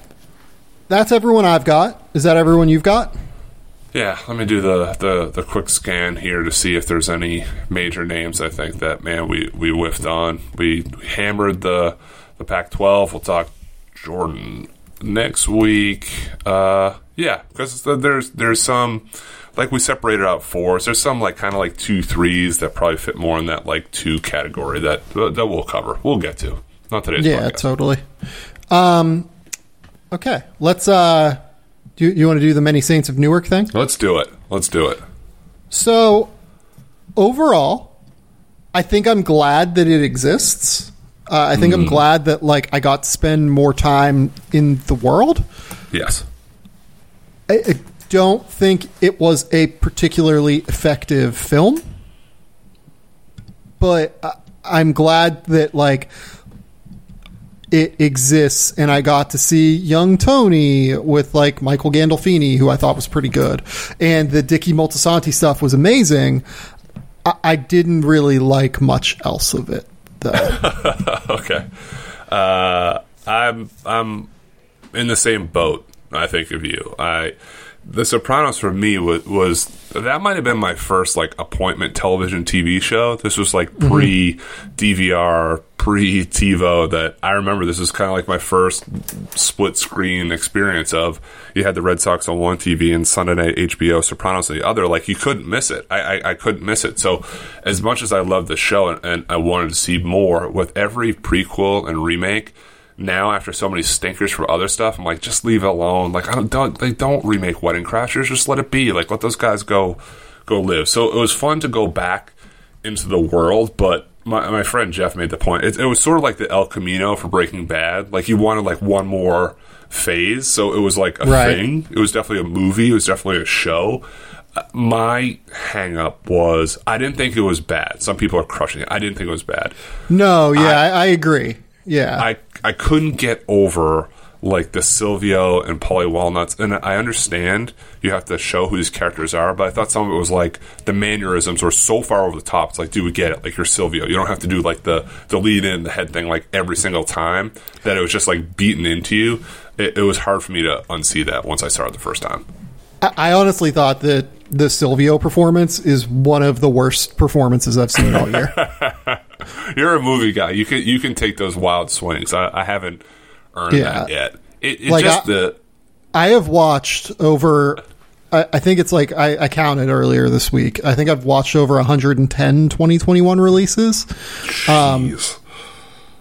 Speaker 2: that's everyone I've got. Is that everyone you've got?
Speaker 3: Yeah, let me do the, the, the quick scan here to see if there's any major names. I think that man we we whiffed on. We hammered the the Pac-12. We'll talk Jordan next week. Uh, yeah, because there's there's some like we separated out fours. There's some like kind of like two threes that probably fit more in that like two category that that we'll cover. We'll get to not today's.
Speaker 2: Yeah,
Speaker 3: podcast.
Speaker 2: totally. Um, okay, let's. Uh, do you want to do the many saints of Newark thing?
Speaker 3: Let's do it. Let's do it.
Speaker 2: So overall, I think I'm glad that it exists. Uh, I think mm. I'm glad that like I got to spend more time in the world.
Speaker 3: Yes.
Speaker 2: I, I don't think it was a particularly effective film, but I, I'm glad that like it exists and I got to see young Tony with like Michael Gandolfini, who I thought was pretty good. And the Dickie Moltisanti stuff was amazing. I, I didn't really like much else of it.
Speaker 3: okay. Uh, I'm I'm in the same boat. I think of you. I the Sopranos for me was, was that might have been my first like appointment television TV show. This was like mm-hmm. pre DVR, pre TiVo. That I remember. This is kind of like my first split screen experience of you had the Red Sox on one TV and Sunday night HBO Sopranos on the other. Like you couldn't miss it. I, I, I couldn't miss it. So as much as I loved the show and, and I wanted to see more, with every prequel and remake now after so many stinkers from other stuff, I'm like, just leave it alone. Like, I don't, don't they don't remake Wedding Crashers. Just let it be. Like, let those guys go, go live. So it was fun to go back into the world, but my my friend Jeff made the point. It, it was sort of like the El Camino for Breaking Bad. Like you wanted like one more phase, so it was like a right. thing. It was definitely a movie. It was definitely a show. Uh, my hang up was I didn't think it was bad. Some people are crushing it. I didn't think it was bad.
Speaker 2: No, yeah, I, I agree. Yeah.
Speaker 3: I I couldn't get over like the Silvio and Paulie Walnuts, and I understand you have to show who these characters are, but I thought some of it was like the mannerisms were so far over the top. It's like, dude, we get it. Like you're Silvio, you don't have to do like the the lead in the head thing like every single time. That it was just like beaten into you. It, it was hard for me to unsee that once I saw it the first time.
Speaker 2: I, I honestly thought that the Silvio performance is one of the worst performances I've seen all year.
Speaker 3: You're a movie guy. You can you can take those wild swings. I, I haven't earned yeah. that yet. It, it like just I, the.
Speaker 2: I have watched over. I, I think it's like I, I, counted earlier this week. I think I've watched over 110 2021 releases. Um,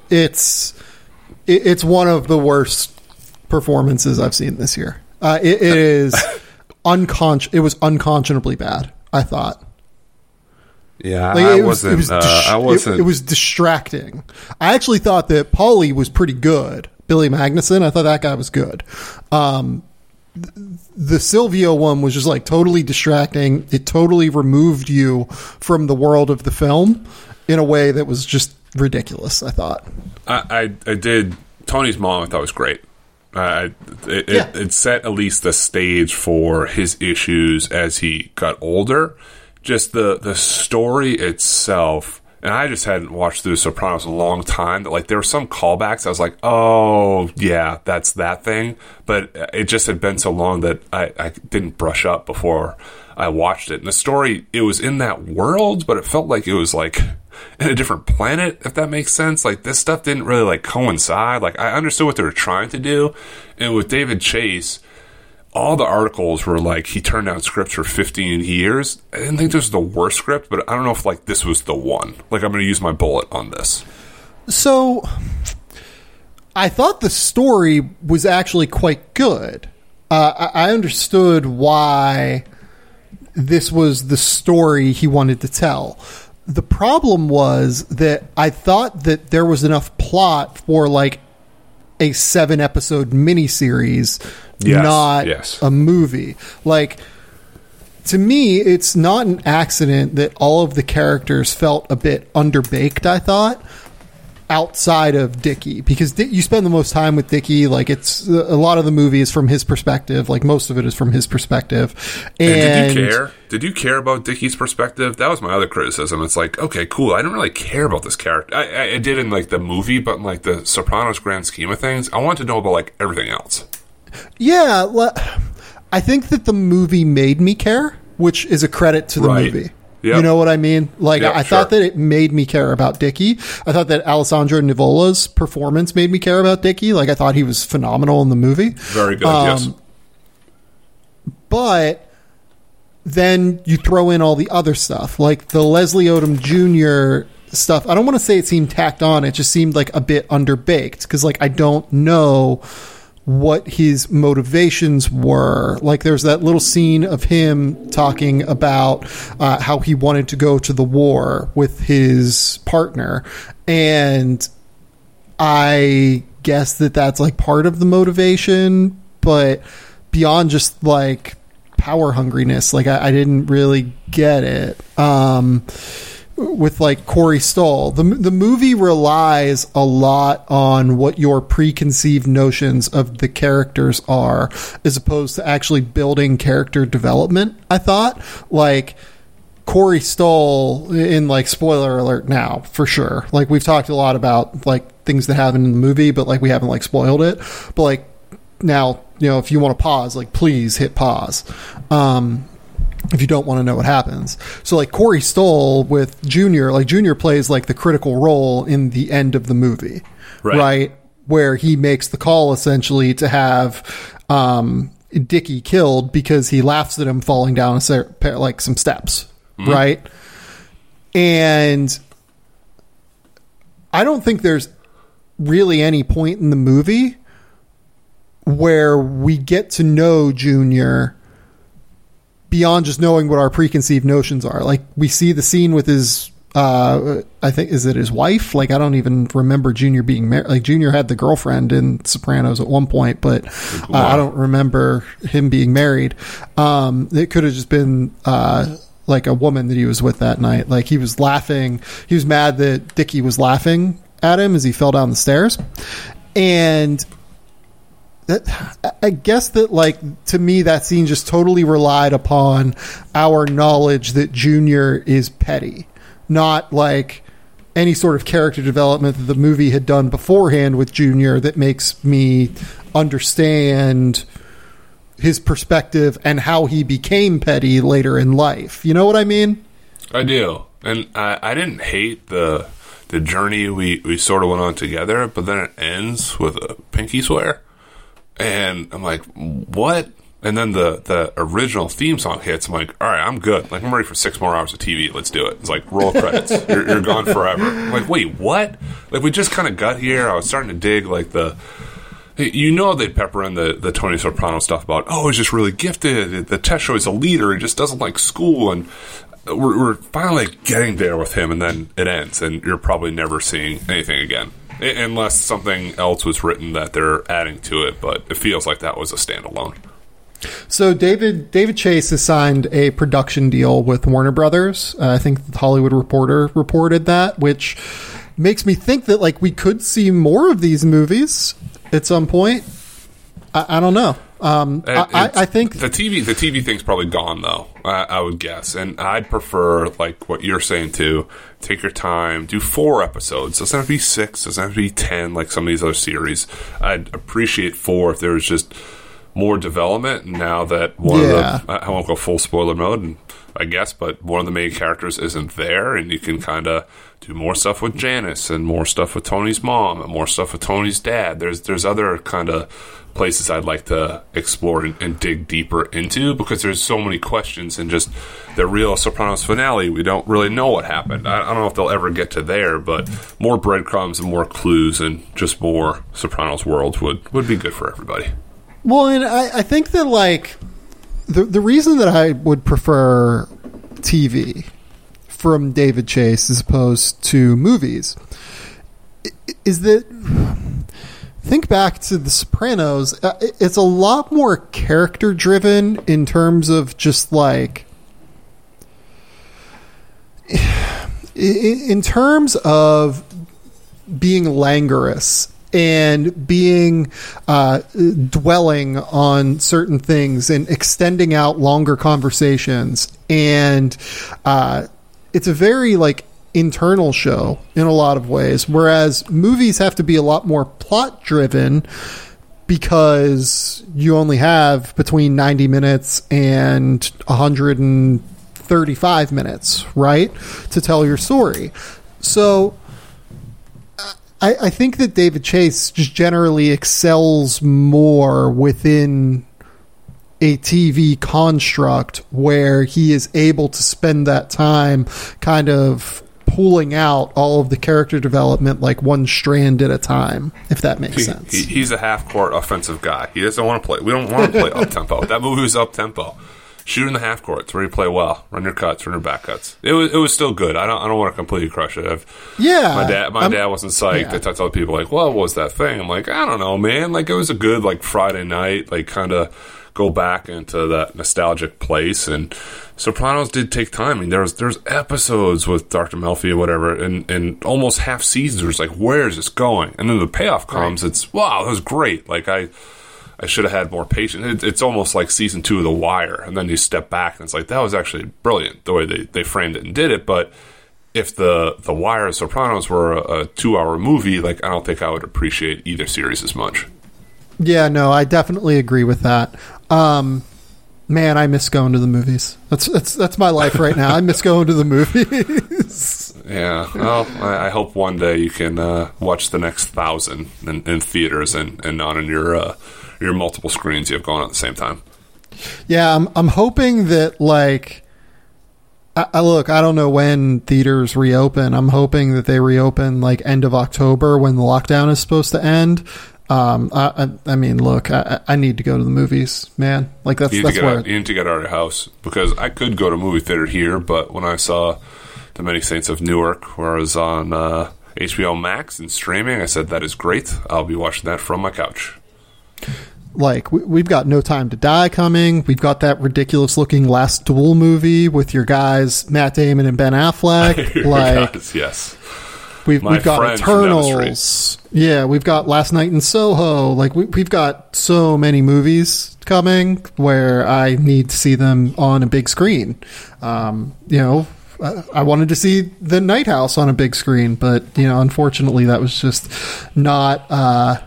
Speaker 2: it's it, it's one of the worst performances I've seen this year. Uh, it, it is unconscious. It was unconscionably bad. I thought.
Speaker 3: Yeah, like, I, wasn't, it was uh, dis- I wasn't.
Speaker 2: It, it, was distracting. I actually thought that Paulie was pretty good. Billy Magnussen, I thought that guy was good. Um, the Silvio one was just like totally distracting. It totally removed you from the world of the film in a way that was just ridiculous. I thought.
Speaker 3: I I, I did. Tony's mom, I thought was great. Uh, it, yeah. it, it set at least the stage for his issues as he got older just the the story itself and I just hadn't watched through Sopranos a long time. That like there were some callbacks. I was like, oh yeah, that's that thing. But it just had been so long that I, I didn't brush up before I watched it. And the story, it was in that world, but it felt like it was like in a different planet, if that makes sense. Like this stuff didn't really like coincide. Like I understood what they were trying to do. And with David Chase, all the articles were like he turned down scripts for 15 years. I didn't think this was the worst script, but I don't know if like this was the one. Like I'm going to use my bullet on this.
Speaker 2: So I thought the story was actually quite good. Uh, I, I understood why this was the story he wanted to tell. The problem was that I thought that there was enough plot for like a seven episode miniseries,
Speaker 3: Yes,
Speaker 2: not
Speaker 3: yes.
Speaker 2: a movie. Like, to me, it's not an accident that all of the characters felt a bit underbaked, I thought, outside of Dickie. Because you spend the most time with Dickie. Like, it's a lot of the movie is from his perspective. Like, most of it is from his perspective. And,
Speaker 3: And did you care? Did you care about Dickie's perspective? That was my other criticism. It's like, okay, cool. I didn't really care about this character. I, I, I did in like the movie, but in like the Sopranos grand scheme of things, I wanted to know about like everything else.
Speaker 2: Yeah, I think that the movie made me care, which is a credit to the
Speaker 3: Right.
Speaker 2: movie.
Speaker 3: Yep.
Speaker 2: You know what I mean? Like
Speaker 3: Yep,
Speaker 2: I
Speaker 3: sure.
Speaker 2: thought that it made me care about Dickie. I thought that Alessandro Nivola's performance made me care about Dickie. Like I thought he was phenomenal in the movie.
Speaker 3: Very good.
Speaker 2: Um,
Speaker 3: yes.
Speaker 2: But then you throw in all the other stuff, like the Leslie Odom Jr. stuff. I don't want to say it seemed tacked on. It just seemed like a bit underbaked because, like, I don't know what his motivations were. Like, there's that little scene of him talking about uh, how he wanted to go to the war with his partner, and I guess that that's like part of the motivation, but beyond just like power hungriness, like I, I didn't really get it. Um, with like Corey Stoll, the the movie relies a lot on what your preconceived notions of the characters are, as opposed to actually building character development. I thought like. Corey Stoll in like spoiler alert now for sure. Like we've talked a lot about like things that happen in the movie, but like we haven't like spoiled it. But like now, you know, if you want to pause, like please hit pause. Um, if you don't want to know what happens. So like Corey Stoll with Junior, like Junior plays like the critical role in the end of the movie,
Speaker 3: Right.
Speaker 2: Where he makes the call essentially to have um, Dickie killed because he laughs at him falling down a like some steps, right? And I don't think there's really any point in the movie where we get to know Junior beyond just knowing what our preconceived notions are. Like we see the scene with his uh I think is it his wife? Like I don't even remember Junior being married. Like Junior had the girlfriend in Sopranos at one point, but uh, I don't remember him being married. Um it could have just been uh like a woman that he was with that night. Like he was laughing. He was mad that Dickie was laughing at him as he fell down the stairs. And I guess that like to me that scene just totally relied upon our knowledge that Junior is petty, not like any sort of character development that the movie had done beforehand with Junior that makes me understand his perspective and how he became petty later in life. You know what I mean?
Speaker 3: I do, and I, I didn't hate the the journey we, we sort of went on together, but then it ends with a pinky swear, and I'm like, what? And then the the original theme song hits. I'm like, all right, I'm good. Like I'm ready for six more hours of TV. Let's do it. It's like roll credits. you're, you're gone forever. I'm like, wait, what? Like we just kind of got here. I was starting to dig like the you know they pepper in the, the Tony Soprano stuff about oh he's just really gifted the test show he's a leader he just doesn't like school and we're, we're finally getting there with him and then it ends and you're probably never seeing anything again unless something else was written that they're adding to it but it feels like that was a standalone
Speaker 2: So David David Chase has signed a production deal with Warner Brothers. Uh, I think the Hollywood Reporter reported that, which makes me think that like we could see more of these movies at some point. I, I don't know. Um, I, I, think
Speaker 3: the TV the TV thing's probably gone though. I, I would guess, and I'd prefer like what you're saying too. Take your time, do four episodes. Doesn't have to be six. Doesn't have to be ten like some of these other series. I'd appreciate four if there was just more development. Now that one
Speaker 2: Yeah.
Speaker 3: of the I I won't go full spoiler mode, and I guess, but one of the main characters isn't there, and you can kind of do more stuff with Janice and more stuff with Tony's mom and more stuff with Tony's dad. There's there's other kind of places I'd like to explore and, and dig deeper into because there's so many questions and just the real Sopranos finale. We don't really know what happened. I, I don't know if they'll ever get to there, but more breadcrumbs and more clues and just more Sopranos worlds would would be good for everybody.
Speaker 2: Well, and I, I think that like the the reason that I would prefer TV from David Chase as opposed to movies is that think back to The Sopranos. uh, It's a lot more character driven in terms of just like in terms of being languorous and being uh, dwelling on certain things and extending out longer conversations and uh, it's a very like internal show in a lot of ways whereas movies have to be a lot more plot driven because you only have between 90 minutes and 135 minutes right to tell your story. So I, I think that David Chase just generally excels more within a TV construct where he is able to spend that time kind of pulling out all of the character development like one strand at a time, if that makes
Speaker 3: He,
Speaker 2: sense.
Speaker 3: he, he's a half court offensive guy. He doesn't want to play. We don't want to play up tempo. That movie was up tempo. Shoot in the half court. It's where you play well. Run your cuts. Run your back cuts. It was it was still good. I don't I don't want to completely crush it. I've,
Speaker 2: yeah.
Speaker 3: my dad my
Speaker 2: I'm-
Speaker 3: dad wasn't psyched.
Speaker 2: yeah.
Speaker 3: I talked to other people like, well, what was that thing? I'm like, I don't know, man. Like it was a good like Friday night. Like kind of go back into that nostalgic place. And Sopranos did take time. I mean, there's there's episodes with Dr. Melfi or whatever, and and almost half seasons. Like, where is this going? And then the payoff comes. It's wow, that was great. Like I. I should have had more patience. It, it's almost like season two of The Wire, and then you step back and it's like that was actually brilliant the way they, they framed it and did it. But if the The Wire and Sopranos were a, a two hour movie, like I don't think I would appreciate either series as much.
Speaker 2: Yeah, no, I definitely agree with that. Um, man, I miss going to the movies. That's that's that's my life right now. I miss going to the movies.
Speaker 3: Yeah. Well, I, I hope one day you can uh, watch the next thousand in, in theaters and, and not on your uh, your multiple screens you have going at the same time.
Speaker 2: Yeah, I'm I'm hoping that like I, I look, I don't know when theaters reopen. I'm hoping that they reopen like end of October when the lockdown is supposed to end. Um, I, I, I mean, look, I, I need to go to the movies, man. Like that's
Speaker 3: You need,
Speaker 2: that's
Speaker 3: to get
Speaker 2: where
Speaker 3: out, you need to get out of your house because I could go to a movie theater here, but when I saw The Many Saints of Newark, where I was on uh, HBO Max and streaming, I said, that is great. I'll be watching that from my couch.
Speaker 2: like we, we've got No Time to Die coming. We've got that ridiculous looking Last Duel movie with your guys Matt Damon and Ben Affleck. like
Speaker 3: Guys, yes.
Speaker 2: We've, we've got
Speaker 3: friends from down the street.
Speaker 2: Eternals. Yeah, we've got Last Night in Soho. Like we, we've got so many movies coming where I need to see them on a big screen. Um, you know, I, wanted to see The Night House on a big screen, but you know, unfortunately, that was just not uh,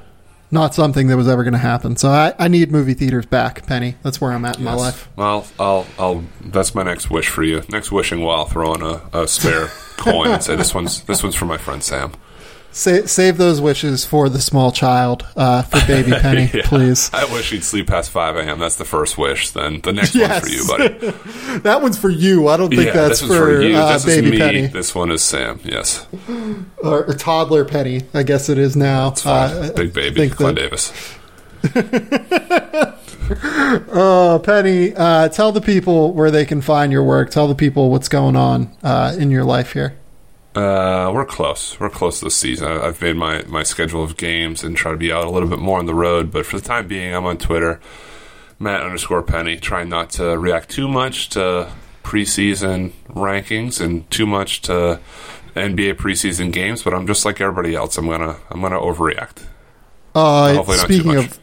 Speaker 2: not something that was ever going to happen. So I, I need movie theaters back, Penny. That's where I'm at in my life.
Speaker 3: Well, I'll, I'll. That's my next wish for you. Next wishing while throw in a, a spare coin and say this one's this one's for my friend Sam.
Speaker 2: Sa- save those wishes for the small child, uh, for baby Penny,
Speaker 3: Yeah.
Speaker 2: please.
Speaker 3: I wish he'd sleep past five a.m. That's the first wish. Then the next
Speaker 2: Yes.
Speaker 3: one's for you, buddy.
Speaker 2: That one's for you. I don't think
Speaker 3: yeah,
Speaker 2: that's for,
Speaker 3: for you.
Speaker 2: uh,
Speaker 3: this
Speaker 2: baby
Speaker 3: is me.
Speaker 2: Penny
Speaker 3: This one is Sam. Yes,
Speaker 2: or, or toddler Penny. I guess it is now. Uh,
Speaker 3: big baby, Glen
Speaker 2: that-
Speaker 3: Davis.
Speaker 2: Oh, Penny, uh, tell the people where they can find your work. Tell the people what's going on uh, in your life here.
Speaker 3: Uh, we're close. We're close this season. I've made my, my schedule of games and try to be out a little bit more on the road. But for the time being, I'm on Twitter, Matt underscore Penny, trying not to react too much to preseason rankings and too much to NBA preseason games. But I'm just like everybody else. I'm gonna I'm gonna overreact.
Speaker 2: Uh,
Speaker 3: Hopefully not too
Speaker 2: speaking
Speaker 3: much.
Speaker 2: of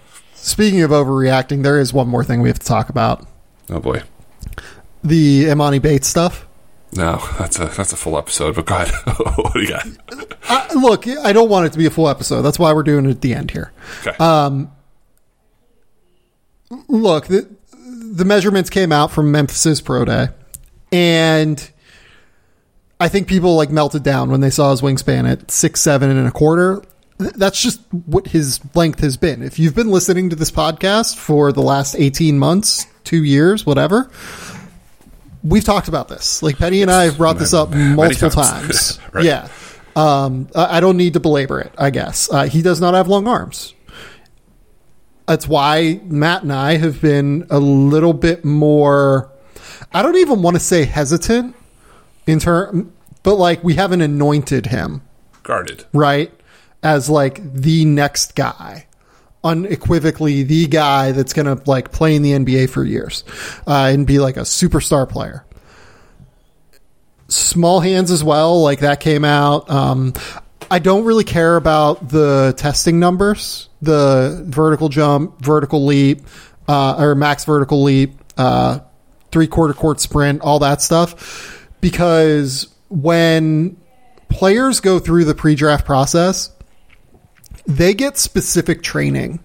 Speaker 2: Speaking of overreacting, there is one more thing we have to talk about:
Speaker 3: Oh boy.
Speaker 2: the Emoni Bates stuff.
Speaker 3: No, that's a that's a full episode. But God, what do you got?
Speaker 2: I, look, I don't want it to be a full episode. That's why we're doing it at the end here.
Speaker 3: Okay.
Speaker 2: Um, look, the, the measurements came out from Memphis's pro day, and I think people like melted down when they saw his wingspan at six seven and a quarter. Th- That's just what his length has been. If you've been listening to this podcast for the last eighteen months, two years, whatever, we've talked about this. Like Penny and I have brought this up multiple
Speaker 3: times.
Speaker 2: times.
Speaker 3: Right.
Speaker 2: Yeah. Um, I I don't need to belabor it. I guess uh, he does not have long arms. That's why Matt and I have been a little bit more. I don't even want to say hesitant in term, but like we haven't anointed him
Speaker 3: Guarded.
Speaker 2: right as like the next guy, unequivocally the guy that's gonna like play in the NBA for years uh, and be like a superstar player. Small hands as well, like that came out. Um, I don't really care about the testing numbers, the vertical jump, vertical leap, uh, or max vertical leap, uh, three quarter court sprint, all that stuff, because when players go through the pre-draft process, they get specific training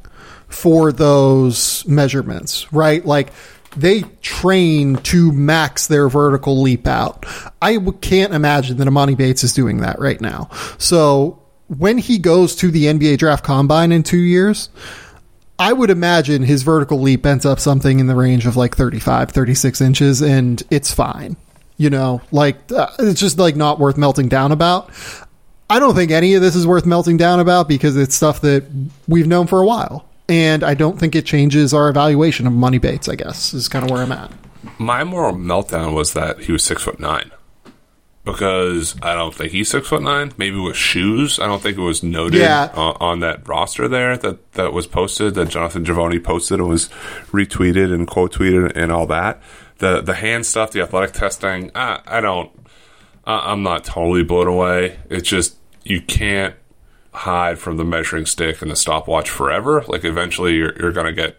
Speaker 2: for those measurements, right? Like they train to max their vertical leap out. I w- can't imagine that Emoni Bates is doing that right now. So when he goes to the NBA draft combine in two years, I would imagine his vertical leap ends up something in the range of like 35, 36 inches, and it's fine. You know, like uh, it's just like not worth melting down about. I don't think any of this is worth melting down about because it's stuff that we've known for a while. And I don't think it changes our evaluation of Emoni Bates, I guess, is kind of where I'm at.
Speaker 3: My moral meltdown was that he was six foot nine. Because I don't think he's six foot nine. Maybe with shoes. I don't think it was noted
Speaker 2: Yeah.
Speaker 3: on, on that roster there that, that was posted, that Jonathan Givony posted and was retweeted and quote tweeted and all that. The the hand stuff, the athletic testing, I, I don't. I, I'm not totally blown away. It's just you can't hide from the measuring stick and the stopwatch forever. Like eventually, you're, you're going to get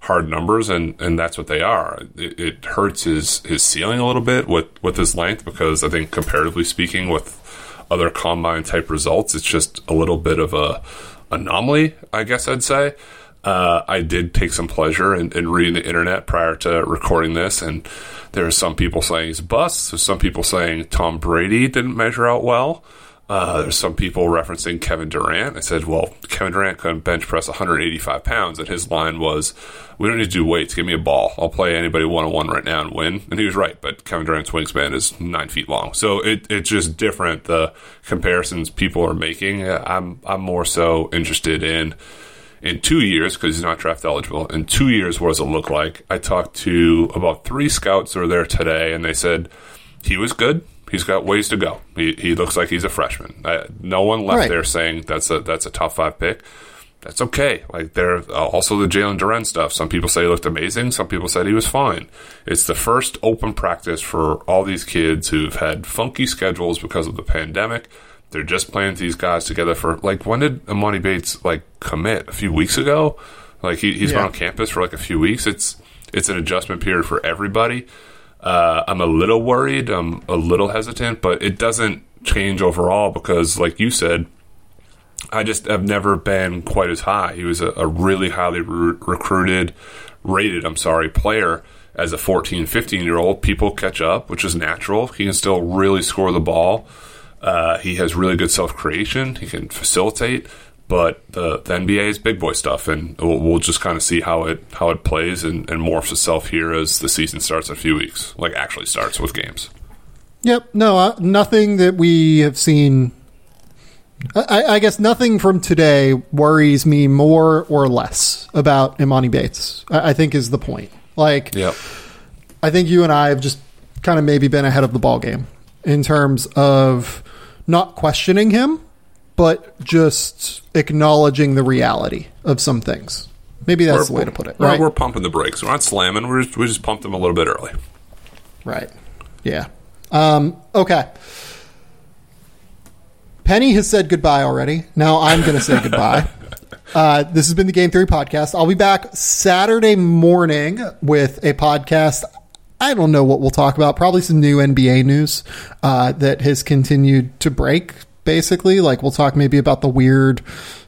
Speaker 3: hard numbers, and, and that's what they are. It, it hurts his his ceiling a little bit with with his length because I think comparatively speaking, with other combine type results, it's just a little bit of a anomaly. I guess I'd say. Uh, I did take some pleasure in, in reading the internet prior to recording this, and there are some people saying he's a bust. There's some people saying Tom Brady didn't measure out well. Uh, there's some people referencing Kevin Durant. I said, well, Kevin Durant couldn't bench press 185 pounds, and his line was, "We don't need to do weights. Give me a ball. I'll play anybody one on one right now and win." And he was right. But Kevin Durant's wingspan is nine feet long, so it, it's just different. The comparisons people are making. I'm I'm more so interested in in two years because he's not draft eligible. In two years, what does it look like? I talked to about three scouts who were there today, and they said he was good. He's got ways to go. He, he looks like he's a freshman. I, no one left
Speaker 2: Right.
Speaker 3: there saying that's a that's a top five pick. That's okay. Like there, uh, also the Jalen Duren stuff. Some people say he looked amazing. Some people said he was fine. It's the first open practice for all these kids who've had funky schedules because of the pandemic. They're just playing these guys together for like when did Emoni Bates like commit a few weeks ago? Like he, he's been on campus for like a few weeks. It's it's an adjustment period for everybody. Uh, I'm a little worried. I'm a little hesitant, but it doesn't change overall because, like you said, I just have never been quite as high. He was a, a really highly re- recruited, rated, I'm sorry, player as a 14, 15 year old. People catch up, which is natural. He can still really score the ball. Uh, he has really good self creation. He can facilitate, but the, the NBA is big boy stuff, and we'll, we'll just kind of see how it how it plays and, and morphs itself here as the season starts in a few weeks, like actually starts with games.
Speaker 2: Yep. No, uh, nothing that we have seen. I, I guess nothing from today worries me more or less about Emoni Bates. I, I think is the point. Like,
Speaker 3: Yep.
Speaker 2: I think you and I have just kind of maybe been ahead of the ball game in terms of not questioning him, but just acknowledging the reality of some things. Maybe that's the way to put it,
Speaker 3: We're,
Speaker 2: right?
Speaker 3: we're pumping the brakes. We're not slamming. We're just, we just pumped them a little bit early.
Speaker 2: Right. Yeah. Um, okay. Penny has said goodbye already. Now I'm going to say goodbye. Uh, this has been the Game Theory Podcast. I'll be back Saturday morning with a podcast. I don't know what we'll talk about. Probably some new NBA news uh, that has continued to break basically. Like we'll talk maybe about the weird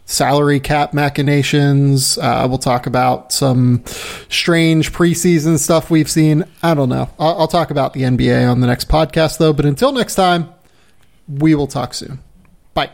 Speaker 2: salary cap machinations. Uh, we'll talk about some strange preseason stuff we've seen. I don't know. I'll, I'll talk about the NBA on the next podcast though. But until next time, we will talk soon. Bye.